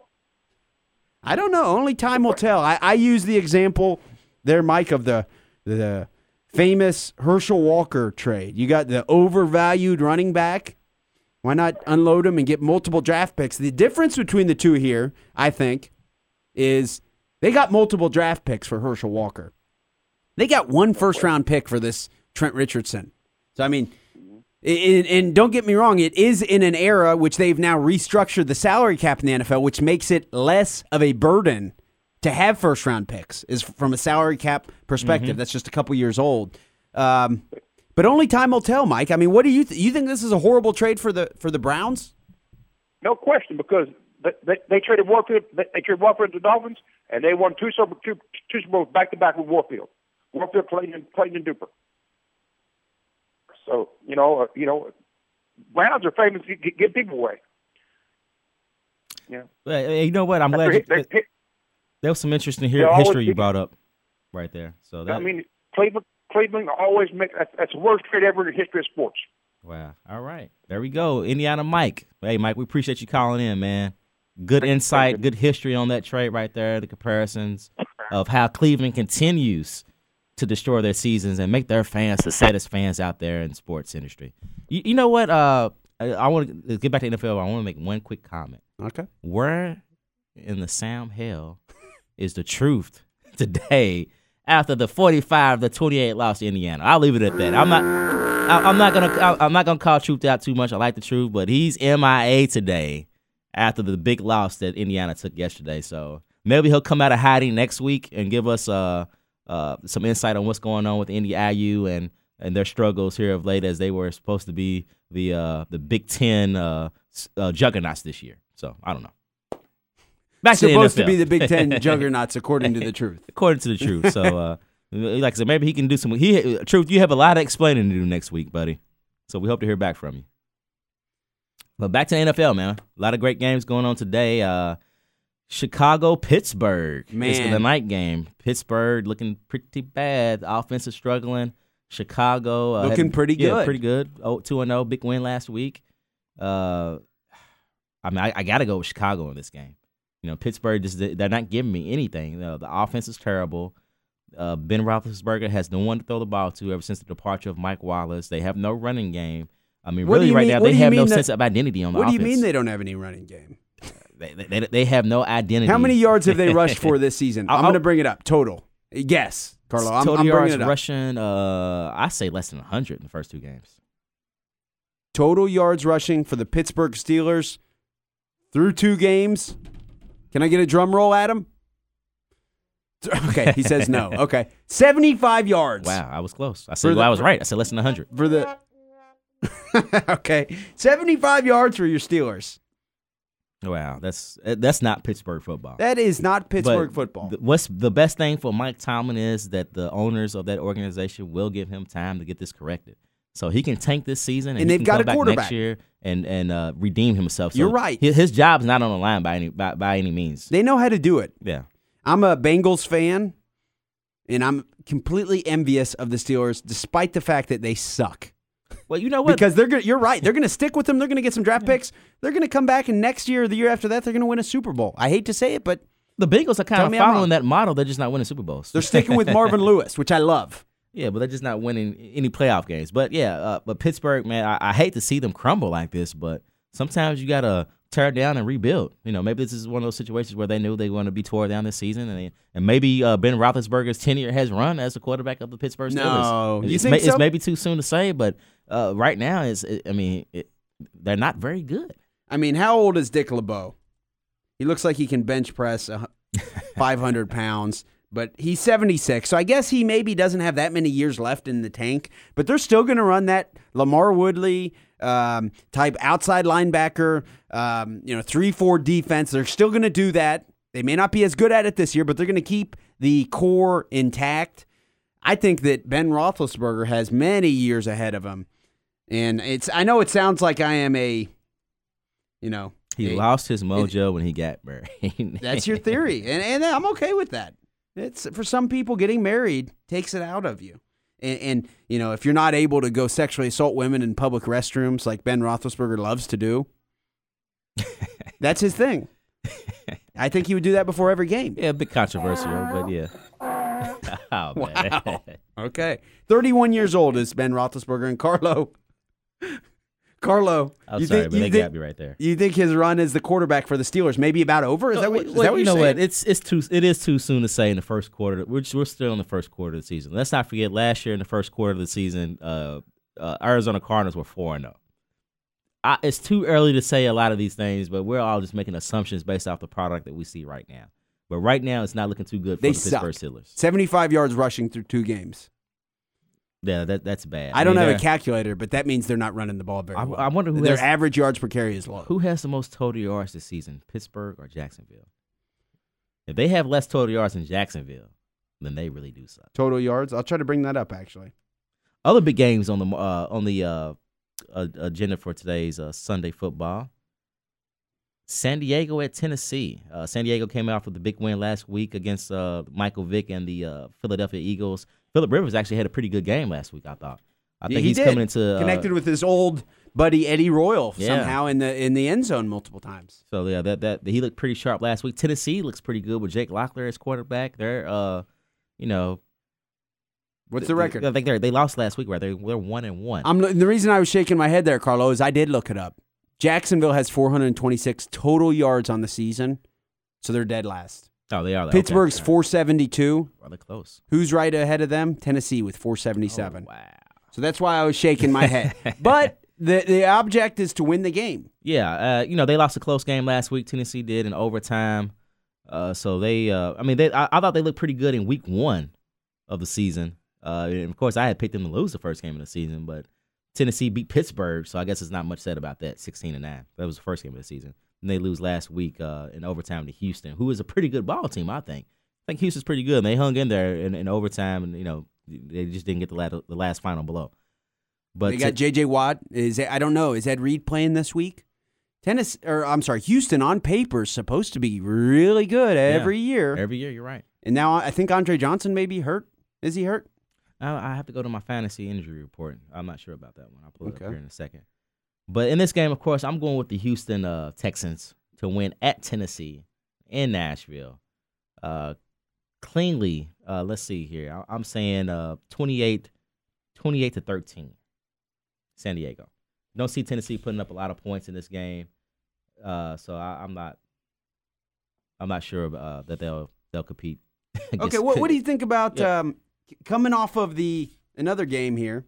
I don't know. Only time will tell. I, I use the example there, Mike, of the the famous Herschel Walker trade. You got the overvalued running back. Why not unload him and get multiple draft picks? The difference between the two here, I think, is they got multiple draft picks for Herschel Walker. They got one first round pick for this Trent Richardson. So I mean, and, and don't get me wrong, it is in an era which they've now restructured the salary cap in the NFL, which makes it less of a burden to have first round picks. Is from a salary cap perspective, that's just a couple years old. Um, but only time will tell, Mike. I mean, what do you th- you think this is a horrible trade for the for the Browns? No question, because they, they, they traded Warfield. They, they traded Warfield to the Dolphins, and they won two Super two, two Super Bowls back to back with Warfield. Warfield played in played in Duper. So you know, uh, you know, Browns are famous to get, get people away. Yeah, hey, you know what? I'm glad you, they're- they're- was some interesting history you brought up right there. So that I mean, Cleveland Cleveland always make that's, that's the worst trade ever in the history of sports. Wow. All right. There we go. Indiana Mike. Hey, Mike, we appreciate you calling in, man. Good insight, good history on that trade right there, the comparisons of how Cleveland continues to destroy their seasons and make their fans the saddest fans out there in sports industry. You, you know what? Uh, I, I want to get back to NFL. I want to make one quick comment. Okay. Where in the Sam Hill is the truth today after the 45 to 28 loss to Indiana? I'll leave it at that. I'm not I, I'm not gonna I, I'm not gonna call truth out too much. I like the truth, but he's MIA today after the big loss that Indiana took yesterday. So maybe he'll come out of hiding next week and give us uh uh some insight on what's going on with Indy IU and and their struggles here of late as they were supposed to be the uh the Big Ten uh, uh juggernauts this year. So I don't know. Back to the Supposed to NFL. be the Big Ten juggernauts, according to the truth. according to the truth. So, uh, like I said, maybe he can do some. He truth. You have a lot of explaining to do next week, buddy. So we hope to hear back from you. But back to the NFL, man. A lot of great games going on today. Chicago, Pittsburgh. It's Man. the night game. Pittsburgh looking pretty bad. The offense is struggling. Chicago uh, Looking had- pretty yeah, good. pretty good. Oh, two and zero, big win last week. Uh, I mean, I, I got to go with Chicago in this game. You know, Pittsburgh just they're not giving me anything. You know, the offense is terrible. Uh, ben Roethlisberger has no one to throw the ball to ever since the departure of Mike Wallace. They have no running game. I mean, What really, right mean- now they have no that- sense of identity on the What do you mean they don't have any running game? They, they, they have no identity. How many yards have they rushed for this season? I'm going to bring it up. Total. Yes, Carlo. I'm, Total I'm bringing yards it up. rushing. Uh, I say less than hundred in the first two games. Total yards rushing for the Pittsburgh Steelers through two games. Can I get a drum roll, Adam? Okay, he says no. Okay, 75 yards. Wow, I was close. I said the- well, I was right. I said less than hundred. For the okay, 75 yards for your Steelers. Wow, that's uh, that's not Pittsburgh football. That is not Pittsburgh But football. th- what's the best thing for Mike Tomlin is that the owners of that organization will give him time to get this corrected, so he can tank this season and, And they've can got come a back quarterback. next year and and uh, redeem himself. So You're right. His, his job's not on the line by any by, by any means. they know how to do it. Yeah. I'm a Bengals fan, and I'm completely envious of the Steelers, despite the fact that they suck. Well, you know what? Because they're gonna, you're right. They're going to stick with them. They're going to get some draft picks. They're going to come back, and next year, or the year after that, they're going to win a Super Bowl. I hate to say it, but the Bengals are kind of following that model. They're just not winning Super Bowls. they're sticking with Marvin Lewis, which I love. Yeah, but they're just not winning any playoff games. But yeah, uh, but Pittsburgh, man, I, I hate to see them crumble like this, but sometimes you gotta tear it down and rebuild. You know, maybe this is one of those situations where they knew they were going to be tore down this season, and and maybe uh, Ben Roethlisberger's tenure has run as the quarterback of the Pittsburgh Steelers. No, you it's, think so? it's maybe too soon to say, but uh, right now, it's it, I mean, it, they're not very good. I mean, how old is Dick LeBeau? He looks like he can bench press 500 pounds, but he's 76. So I guess he maybe doesn't have that many years left in the tank, but they're still going to run that LaMarr Woodley um, type outside linebacker, um, you know, 3 4 defense. They're still going to do that. They may not be as good at it this year, but they're going to keep the core intact. I think that Ben Roethlisberger has many years ahead of him. And it's I know it sounds like I am a you know He a- lost his mojo when he got married. that's your theory, and and I'm okay with that. It's for some people, getting married takes it out of you, and, and you know if you're not able to go sexually assault women in public restrooms like Ben Roethlisberger loves to do, that's his thing. I think he would do that before every game. yeah, a bit controversial, but yeah. oh, man. Wow. Okay, 31 years old is Ben Roethlisberger, and Carlo. Carlo, I'm you sorry, think, but you they think- got me right there. You think his run as the quarterback for the Steelers maybe about over? Is that what, is Well, that what you know saying? what? It's it's too it is too soon to say in the first quarter. We're we're still in the first quarter of the season. Let's not forget last year in the first quarter of the season, uh, uh, Arizona Cardinals were four and zero. It's too early to say a lot of these things, but we're all just making assumptions based off the product that we see right now. But right now, it's not looking too good for They the Pittsburgh suck. Steelers. 75 yards rushing through two games. Yeah, that that's bad. I don't mean, have a they're- calculator, but that means they're not running the ball very I- well. I wonder who their has- average yards per carry is low. Who has the most total yards this season, Pittsburgh or Jacksonville? If they have less total yards than Jacksonville, then they really do suck. Total yards. I'll try to bring that up actually. Other big games on the uh, on the uh, uh, agenda for today's uh, Sunday football. San Diego at Tennessee. Uh, San Diego came out with a big win last week against uh, Michael Vick and the uh, Philadelphia Eagles. Philip Rivers actually had a pretty good game last week. I thought. I think he he's did. coming into uh, Connected with his old buddy Eddie Royal Yeah. somehow in the in the end zone multiple times. So yeah, that that he looked pretty sharp last week. Tennessee looks pretty good with Jake Locklear as quarterback. They're uh, you know, What's the record? I think they they lost last week, right? They they're one and one. I'm the reason I was shaking my head there, Carlo, is I did look it up. Jacksonville has 426 total yards on the season, so they're dead last. Oh, they are. Okay. Pittsburgh's right. 472. rather close. Who's right ahead of them? Tennessee with 477. Oh, wow. So that's why I was shaking my head. but the the object is to win the game. Yeah, uh, you know they lost a close game last week. Tennessee did in overtime. Uh, so they, uh, I mean, they, I, I thought they looked pretty good in week one of the season. Uh, and of course, I had picked them to lose the first game of the season, but Tennessee beat Pittsburgh, so I guess it's not much said about that. Sixteen and nine. That was the first game of the season. And they lose last week uh, in overtime to Houston, who is a pretty good ball team. I think. I think Houston's pretty good. And they hung in there in, in overtime, and you know they just didn't get the last, the last final blow. But they got J.J. Watt. Is I don't know. Is Ed Reed playing this week? Tennis, or I'm sorry, Houston on paper is supposed to be really good every year, every year, you're right. and now I think Andre Johnson may be hurt. Is he hurt? I, I have to go to my fantasy injury report. I'm not sure about that one. I'll pull it Okay. up here in a second. But in this game, of course, I'm going with the Houston uh, Texans to win at Tennessee in Nashville. Uh, cleanly, uh, let's see here. I, I'm saying uh, 28, 28 to 13. San Diego. Don't see Tennessee putting up a lot of points in this game, uh, so I, I'm not. I'm not sure uh, that they'll they'll compete. Okay, what, what do you think about Yeah. um, coming off of the another game here?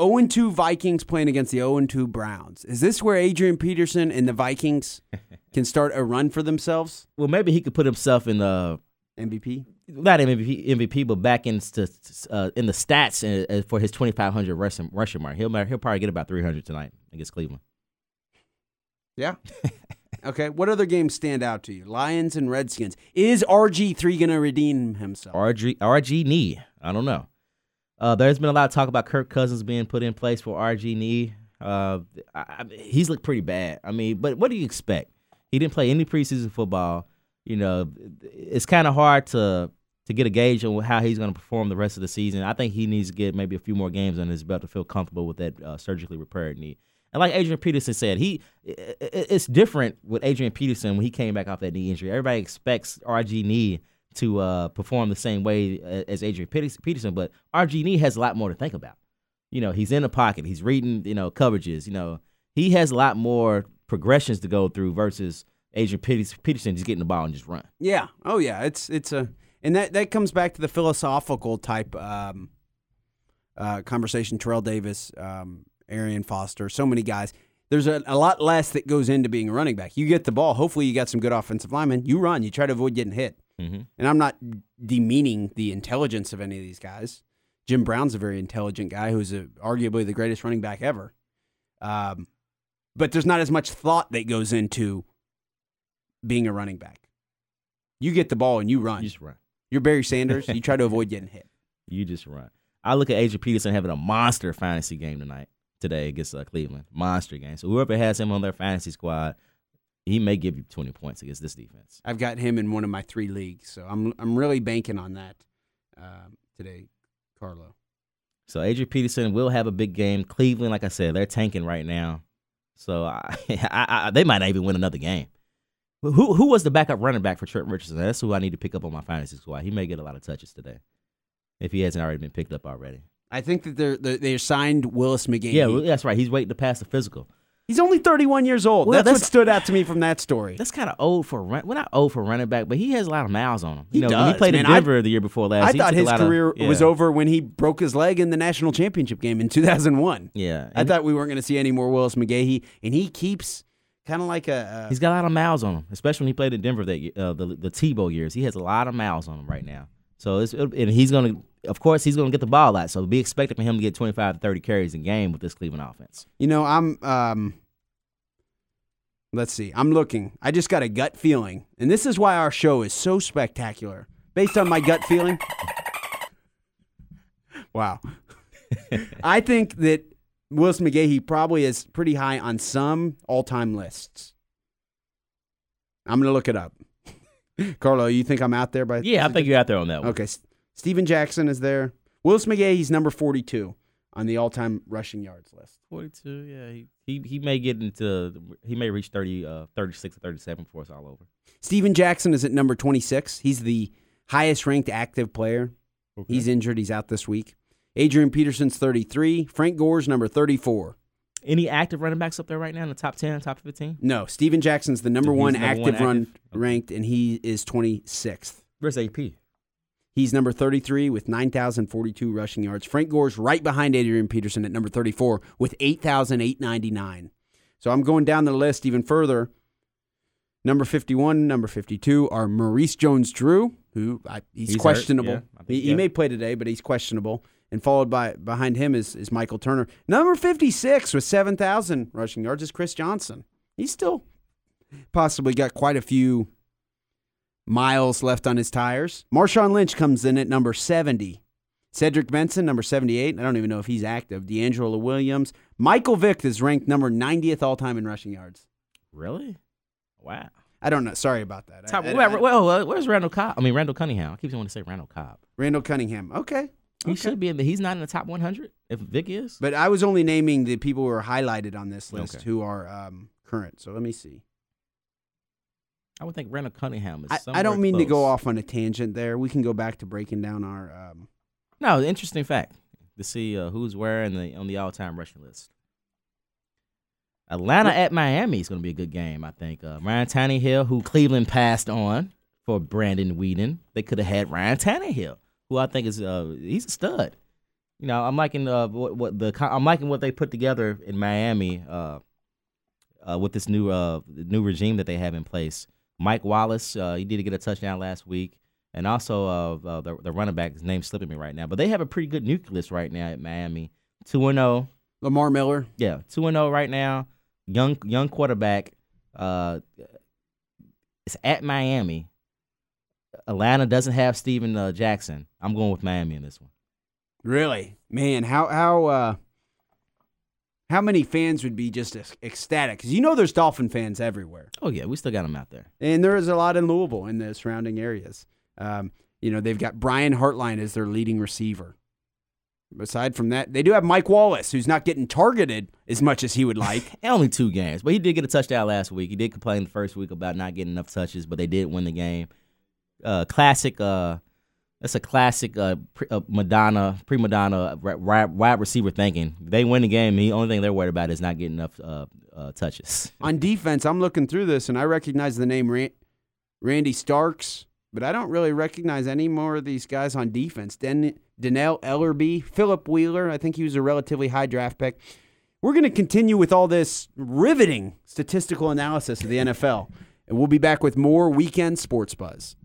0 2 Vikings playing against the 0 2 Browns. Is this where Adrian Peterson and the Vikings can start a run for themselves? Well, maybe he could put himself in the MVP? not MVP, MVP, but back in st- uh, in the stats uh, uh, for his 2,500 rushing, rushing mark. He'll he'll probably get about 300 tonight against Cleveland. Yeah. okay, what other games stand out to you? Lions and Redskins. Is RG3 going to redeem himself? RG RG knee. I don't know. Uh, there's been a lot of talk about Kirk Cousins being put in place for RG knee. Uh, I, I, he's looked pretty bad. I mean, but what do you expect? He didn't play any preseason football. You know, it's kind of hard to to get a gauge on how he's going to perform the rest of the season. I think he needs to get maybe a few more games on his belt to feel comfortable with that uh, surgically repaired knee. And like Adrian Peterson said, he it's different with Adrian Peterson when he came back off that knee injury. Everybody expects RG knee to uh, perform the same way as Adrian Peterson- but RG has a lot more to think about. You know, he's in the pocket, he's reading, you know, coverages. You know, he has a lot more progressions to go through versus Adrian Peterson, Peterson just getting the ball and just run. Yeah. Oh yeah. It's it's a and that that comes back to the philosophical type um, uh, conversation. Terrell Davis, um, Arian Foster, so many guys. There's a, a lot less that goes into being a running back. You get the ball. Hopefully, you got some good offensive linemen. You run. You try to avoid getting hit. Mm-hmm. And I'm not demeaning the intelligence of any of these guys. Jim Brown's a very intelligent guy who's a, arguably the greatest running back ever. Um, but there's not as much thought that goes into being a running back. You get the ball and you run. You just run. You're Barry Sanders. you try to avoid getting hit. You just run. I look at Adrian Peterson having a monster fantasy game tonight, today against uh, Cleveland. Monster game. So whoever has him on their fantasy squad, he may give you 20 points against this defense. I've got him in one of my three leagues, so I'm I'm really banking on that um, today, Carlo. So Adrian Peterson will have a big game. Cleveland, like I said, they're tanking right now. So I, I, I, they might not even win another game. Who who was the backup running back for Trent Richardson? That's who I need to pick up on my fantasy squad. He may get a lot of touches today, if he hasn't already been picked up already. I think that they're they're, they're signed Willis McGahee. Yeah, that's right. He's waiting to pass the physical. He's only 31 years old. Well, that's, what stood out to me from that story. That's kind of old for run. Well, not old for running back, but he has a lot of miles on him. He You know, when he does, played in man. I- Denver the year before last. I he thought a his lot of- career was over when he broke his leg in the national championship game in 2001. Yeah, I thought we weren't going to see any more Willis McGahee, and he keeps kind of like a. he's got a lot of miles on him, especially when he played in Denver that uh, the the Tebow years. He has a lot of miles on him right now. So it's and he's gonna, of course, he's gonna get the ball a lot. So be expected for him to get 25 to 30 carries a game with this Cleveland offense. you know, I'm. Um, let's see. I'm looking. I just got a gut feeling, and this is why our show is so spectacular. Based on my gut feeling. Wow. I think that Willis McGahee probably is pretty high on some all-time lists. I'm going to look it up. Carlo, you think I'm out there by Yeah, I think you're out there on that one. Okay. S- Steven Jackson is there. Willis McGahee, he's number 42 on the all-time rushing yards list. 42. Yeah, he, he he may get into he may reach 30, uh, 36 or 37 for us all over. Steven Jackson is at number 26. He's the highest ranked active player. He's injured. He's out this week. Adrian Peterson's 33. Frank Gore's number 34. Any active running backs up there right now in the top 10, top 15? No, Steven Jackson's the number He's one number active one run active? Okay. ranked, and he is 26th. Where's AP? He's number 33 with 9,042 rushing yards. Frank Gore's right behind Adrian Peterson at number 34 with 8,899. So I'm going down the list even further. Number 51, number 52 are Maurice Jones Drew, who I, he's, He's hurt, questionable. yeah, I think, he, he may play today, but he's questionable. And followed by behind him is, is Michael Turner. Number 56 with 7,000 rushing yards is Chris Johnson. He's still possibly got quite a few miles left on his tires. Marshawn Lynch comes in at number 70. Cedric Benson, number 78. I don't even know if he's active. DeAngelo Williams. Michael Vick is ranked number 90th all time in rushing yards. Really? Wow. I don't know. Sorry about that. Top, I- where, I- where- where- where's Randall Cobb? I mean Randall Cunningham. I keep wanting to say Randall Cobb. Randall Cunningham. Okay. He Okay. should be in the. He's not in the top 100. If Vick is, But I was only naming the people who are highlighted on this list Okay. who are um, current. So let me see. I would think Randall Cunningham is. I, I don't mean to go off on a tangent there. We can go back to breaking down our. Um, No, interesting fact to see uh, who's where in the on the all-time rushing list. Atlanta at Miami is going to be a good game, I think. Uh, Ryan Tannehill, who Cleveland passed on for Brandon Weeden, they could have had Ryan Tannehill, who I think is uh, he's a stud. You know, I'm liking uh, what, what the I'm liking what they put together in Miami uh, uh, with this new uh, new regime that they have in place. Mike Wallace, uh, he did get a touchdown last week, and also uh, uh, the the running back, his name's slipping me right now, but they have a pretty good nucleus right now at Miami. Two and zero, Lamar Miller. yeah, two and zero right now. Young young quarterback. Uh, it's at Miami. Atlanta doesn't have Steven uh, Jackson. I'm going with Miami in this one. Really, man, how how uh, how many fans would be just ecstatic? Because you know there's Dolphin fans everywhere, Oh yeah, we still got them out there. and there is a lot in Louisville and the surrounding areas. Um, you know they've got Brian Hartline as their leading receiver. Aside from that, they do have Mike Wallace, who's not getting targeted as much as he would like. Only two games, but he did get a touchdown last week. He did complain the first week about not getting enough touches, but they did win the game. Uh, classic. Uh, that's a classic uh, pre, uh, Madonna, pre Madonna wide receiver thinking. They win the game. The only thing they're worried about is not getting enough uh, uh, touches. On defense, I'm looking through this and I recognize the name Rand- Randy Starks, but I don't really recognize any more of these guys on defense. Den- Dannell Ellerbe, Philip Wheeler. I think he was a relatively high draft pick. We're going to continue with all this riveting statistical analysis of the NFL, and we'll be back with more weekend sports buzz.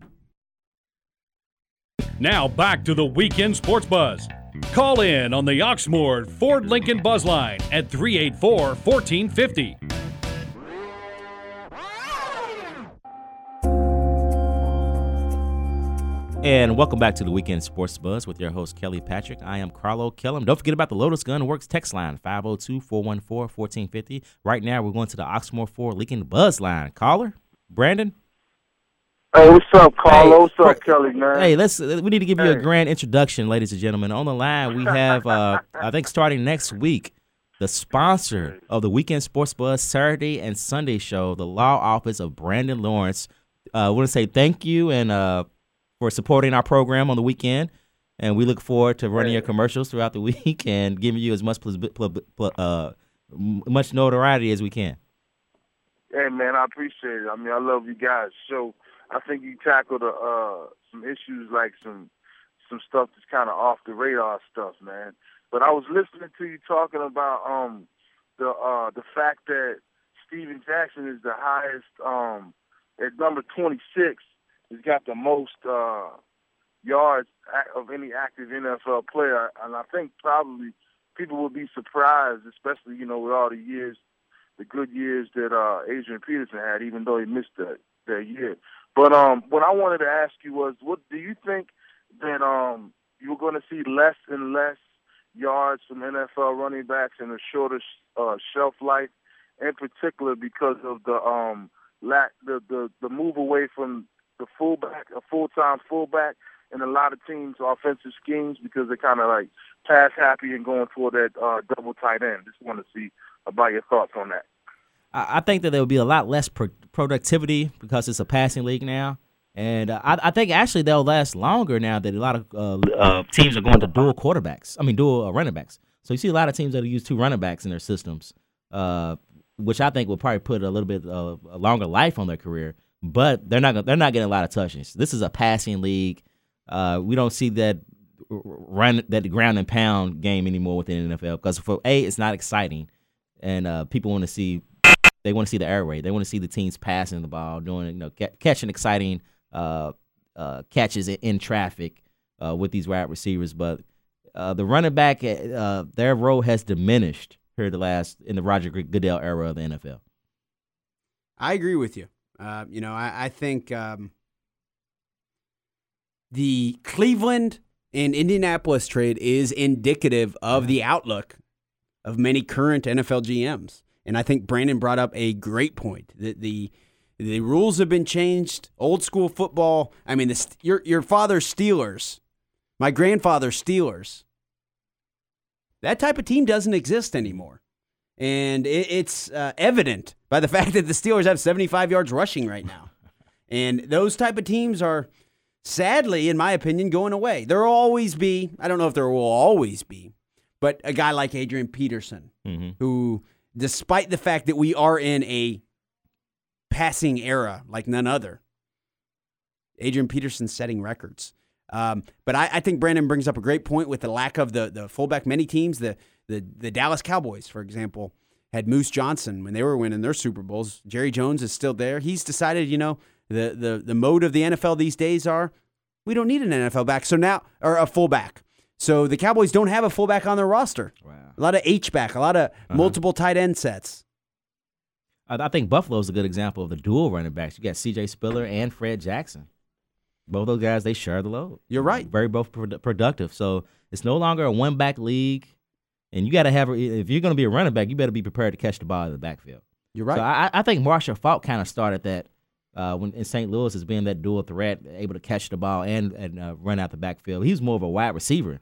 Now back to the weekend sports buzz. Call in on the Oxmoor Ford Lincoln Buzz Line at 384 1450. And welcome back to the Weekend Sports Buzz with your host, Kelly Patrick. I am Carlo Kellum. Don't forget about the Lotus Gun Works text line, 502 414 1450. Right now, we're going to the Oxmoor Ford Lincoln Buzz line. Caller, Brandon? Hey, what's up, Carlo? Hey, what's up, Kelly, man? Hey, let's. We need to give you hey. a grand introduction, ladies and gentlemen. On the line, we have, uh, I think, starting next week, the sponsor of the Weekend Sports Buzz Saturday and Sunday show, the Law Office of Brandon Lawrence. Uh, I want to say thank you and uh, for supporting our program on the weekend. And we look forward to running your commercials throughout the week and giving you as much uh, much notoriety as we can. Hey man, I appreciate it. I mean, I love you guys. So I think you tackled uh, some issues like some some stuff that's kind of off the radar stuff, man. But I was listening to you talking about um the uh the fact that Steven Jackson is the highest um at number 26 He's got the most uh, yards of any active NFL player, and I think probably people will be surprised, especially you know with all the years, the good years that uh, Adrian Peterson had, even though he missed that that year. But um, what I wanted to ask you was, what do you think that um, you're going to see less and less yards from NFL running backs and a shorter uh, shelf life, in particular because of the um, lack the, the the move away from the fullback, a full-time fullback, in a lot of teams' offensive schemes because they're kind of like pass happy and going for that uh, double tight end. Just want to see about your thoughts on that. I think that there will be a lot less pro- productivity because it's a passing league now. And uh, I, I, think actually they'll last longer now that a lot of uh, uh, teams are going to dual quarterbacks. I mean, dual uh, running backs. So you see a lot of teams that use two running backs in their systems, uh, which I think will probably put a little bit of a longer life on their career but they're not they're not getting a lot of touches. This is a passing league. Uh, we don't see that run that ground and pound game anymore within the NFL because for a it's not exciting, and people want to see they want to see the air raid. They want to see the teams passing the ball, doing you know catching exciting uh, uh, catches in traffic uh, with these wide receivers. But uh, the running back, uh, their role has diminished here the last in the Roger Goodell era of the NFL. I agree with you. Uh, you know, I, I think um, the Cleveland and Indianapolis trade is indicative of the outlook of many current NFL GMs. And I think Brandon brought up a great point that the the rules have been changed. Old school football. I mean, the, your your father's Steelers, my grandfather's Steelers. That type of team doesn't exist anymore and it, it's uh, evident by the fact that the Steelers have 75 yards rushing right now. And those type of teams are, sadly, in my opinion, going away. There will always be, I don't know if there will always be, but a guy like Adrian Peterson, mm-hmm. who, despite the fact that we are in a passing era like none other, Adrian Peterson setting records. Um, but I, I, think Brandon brings up a great point with the lack of the the fullback. Many teams, the the the Dallas Cowboys, for example, had Moose Johnson when they were winning their Super Bowls. Jerry Jones is still there. He's decided, you know, the the the mode of the NFL these days are we don't need an NFL back. So now or a fullback. So the Cowboys don't have a fullback on their roster. Wow. A lot of H back, a lot of uh-huh. multiple tight end sets. I think Buffalo is a good example of the dual running backs. You got C.J. Spiller and Fred Jackson. Both those guys, they share the load. You're right. Very both productive. So it's no longer a one back league. And you got to have, if you're going to be a running back, you better be prepared to catch the ball in the backfield. You're right. So I, I think Marshall Faulk kind of started that uh, when in St. Louis as being that dual threat, able to catch the ball and, and uh, run out the backfield. He was more of a wide receiver,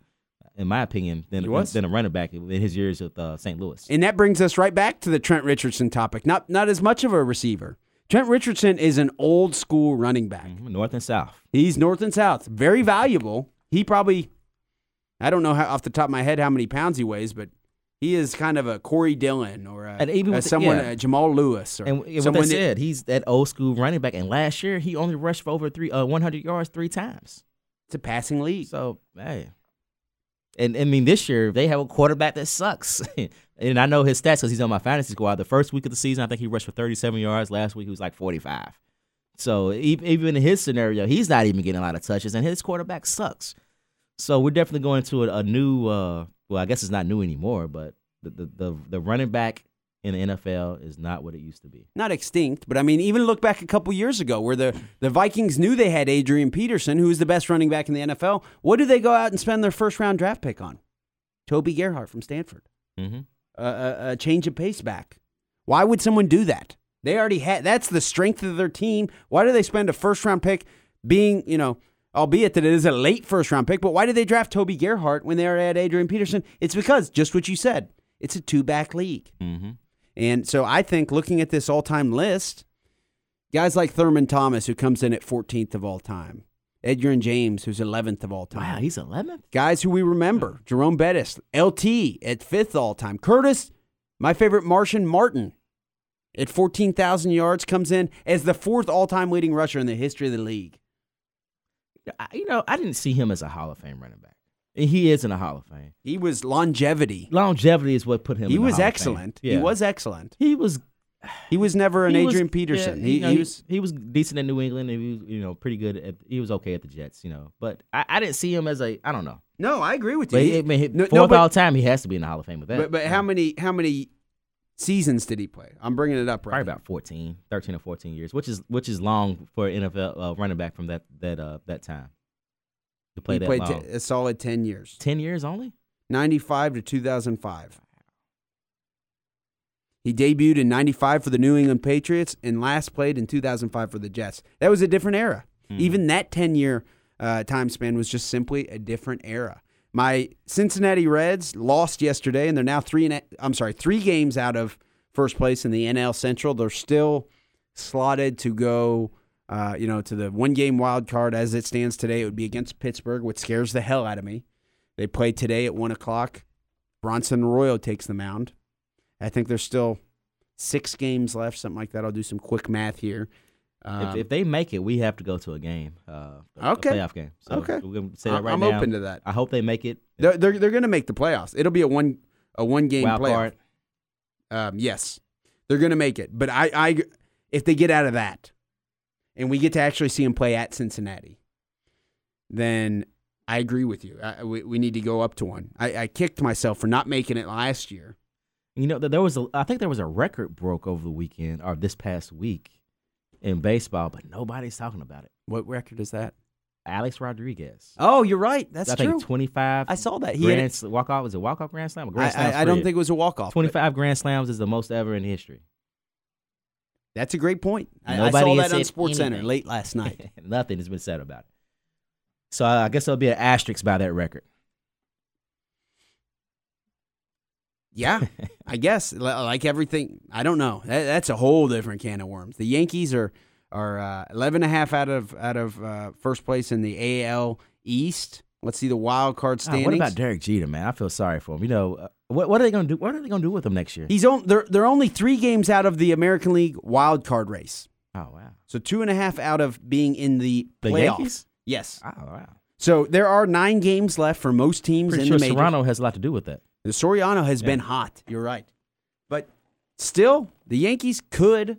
in my opinion, than, than a running back in his years with uh, St. Louis. And that brings us right back to the Trent Richardson topic. Not not as much of a receiver. Trent Richardson is an old school running back. Mhm, North and South. He's north and south, very valuable. He probably, I don't know how, off the top of my head how many pounds he weighs, but he is kind of a Corey Dillon or a, And even a with the- someone, yeah. a Jamal Lewis, or And what someone that- said, he's that old school running back. And last year, he only rushed for over three, uh, 100 yards three times. it's a passing league. So, hey. And I mean, this year they have a quarterback that sucks. and I know his stats because he's on my fantasy squad. The first week of the season, I think he rushed for 37 yards. Last week, he was like 45. So even in his scenario, he's not even getting a lot of touches, and his quarterback sucks. So we're definitely going to a, a new. Uh, well, I guess it's not new anymore, but the, the the the running back in the NFL is not what it used to be. not extinct, but I mean, even look back a couple years ago where the, the Vikings knew they had Adrian Peterson, who was the best running back in the NFL. What did they go out and spend their first round draft pick on? Toby Gerhart from Stanford. Mm-hmm. A, a, a change of pace back. Why would someone do that? They already had. That's the strength of their team. Why do they spend a first round pick being, you know, albeit that it is a late first round pick, but why did they draft Toby Gerhart when they already had Adrian Peterson? It's because, just what you said, it's a two back league. Mm-hmm. And so I think looking at this all time list, guys like Thurman Thomas, who comes in at 14th of all time, Edgerrin James, who's 11th of all time. Wow, he's 11th. Guys who we remember Jerome Bettis, LT at fifth all time. Curtis, my favorite Martian Martin, at 14,000 yards, comes in as the fourth all time leading rusher in the history of the league. You know, I didn't see him as a Hall of Fame running back. He is in the Hall of Fame. He was longevity. Longevity is what put him. He was Hall of Fame. excellent. He was excellent. He was. He was never an he was- Adrian Peterson. yeah, he, you know, he was he was decent in New England. And he was, you know, pretty good. At, he was okay at the Jets, you know. But I, I didn't see him as a. I don't know. no, I agree with you. But He- I mean, he- no- no, fourth but- all time, he has to be in the Hall of Fame with that. But, but how many how many seasons did he play? I'm bringing it up right. Probably now. about 14, 13 or 14 years, which is which is long for an NFL uh, running back from that that uh that time to play he that played long. t- a solid 10 years. 10 years only. 95 to 2005. He debuted in 95 for the New England Patriots and last played in 2005 for the Jets. That was a different era. Mhm. Even that 10 year uh, time span was just simply a different era. My Cincinnati Reds lost yesterday, and they're now three. And a, I'm sorry, three games out of first place in the NL Central. They're still slotted to go, uh, you know, to the one game wild card as it stands today. It would be against Pittsburgh, which scares the hell out of me. They play today at one o'clock. Bronson Arroyo takes the mound. I think there's still six games left, something like that. I'll do some quick math here. Um, if, if they make it, we have to go to a game. Uh, a- a Okay. playoff game. So Okay. we're gonna say that I'm- right I'm now. open to that. I hope they make it. they're they're, they're going to make the playoffs. It'll be a one a one game Wild playoff. card. Um, yes, they're going to make it. But I, I, if they get out of that, and we get to actually see him play at Cincinnati, then I agree with you. I, we, we need to go up to one. I, I kicked myself for not making it last year. You know, th- there was a. I think there was a record broke over the weekend or this past week in baseball, but nobody's talking about it. What record is that? Alex Rodriguez. Oh, you're right. That's I true. think 25. I saw that. He had- Grand sl- walk off. Was it walk off grand slam? Or I, grand I, I don't think it was a walk off. 25 grand slams is the most ever in history. That's a great point. I, I Nobody saw that on said Sports Center late last night. Nothing has been said about it. So I guess there'll be an asterisk by that record. Yeah, I guess li- like everything. I don't know. That, that's a whole different can of worms. The Yankees are are uh, 11 and a half out of out of uh, first place in the AL East. Let's see the wild card Ah, standings. what about Derek Jeter, man? I feel sorry for him. You know, uh, what, what are they going to do? What are they going to do with him next year? He's on. They're they're only three games out of the American League wild card race. oh wow, So two and a half out of being in the the playoffs. Yankees. Yes. Oh wow. So there are nine games left for most teams Pretty in sure the majors. Soriano has a lot to do with that. The Soriano has Yeah. been hot. You're right. But still, the Yankees could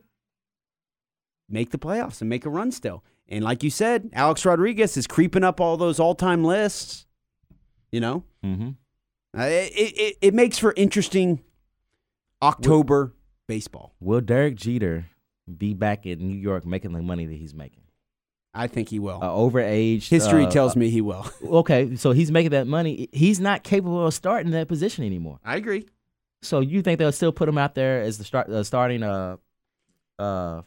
make the playoffs and make a run still. And like you said, Alex Rodriguez is creeping up all those all time lists. You know, Mm-hmm. uh, it, it, it makes for interesting October baseball. Will Derek Jeter be back in New York making the money that he's making? I think he will. Uh, overaged. History uh, tells me he will. Okay, so he's making that money. He's not capable of starting that position anymore. I agree. So you think they'll still put him out there as the start, uh, starting uh uh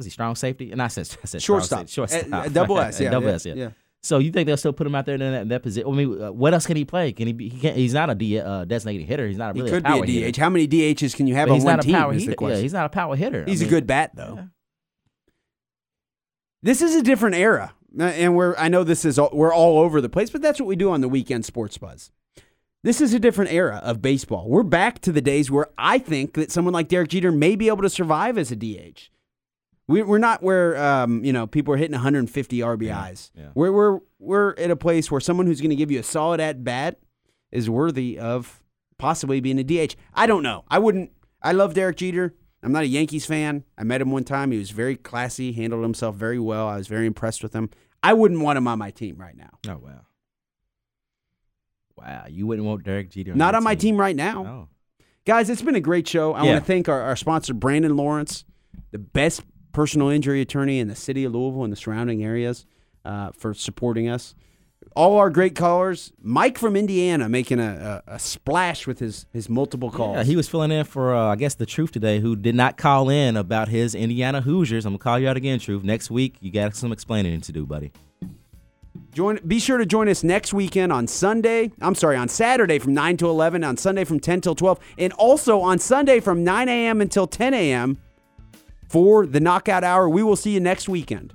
was he strong safety? And I said, I said Shortstop. safety. Shortstop. Uh, double S. Yeah. double yeah, S. Yeah. So you think they'll still put him out there in that, that position? I mean, uh, what else can he play? Can he? Be, he can't. He's not a D, uh, designated hitter. He's not He really could a power be a DH. hitter. How many DHs can you have But on he's one not a team? power is the hitter. question. Yeah, he's not a power hitter. I He's a good bat though. yeah. This is a different era, Uh, and we're I know this is all, we're all over the place, but that's what we do on the weekend Sports Buzz. This is a different era of baseball. We're back to the days where I think that someone like Derek Jeter may be able to survive as a DH. We, we're not where um, you know people are hitting 150 RBIs. Yeah. We're we're we're at a place where someone who's going to give you a solid at bat is worthy of possibly being a DH. I don't know. I wouldn't. I love Derek Jeter. I'm not a Yankees fan. I met him one time. He was very classy, handled himself very well. I was very impressed with him. I wouldn't want him on my team right now. Oh wow. Wow, you wouldn't want Derek Jeter. Not your on my team right now. Oh. Guys, it's been a great show. I Yeah. want to thank our, our sponsor, Brandon Lawrence, the best personal injury attorney in the city of Louisville and the surrounding areas, uh, for supporting us. All our great callers. Mike from Indiana making a, a, a splash with his, his multiple calls. Yeah, he was filling in for uh, I guess the Truth today, who did not call in about his Indiana Hoosiers. I'm gonna call you out again, Truth. Next week, you got some explaining to do, buddy. Join. Be sure to join us next weekend on Sunday. I'm sorry, on Saturday from 9 to 11, on Sunday from 10 till 12, and also on Sunday from 9 a.m. until 10 a.m. for the Knockout Hour. We will see you next weekend.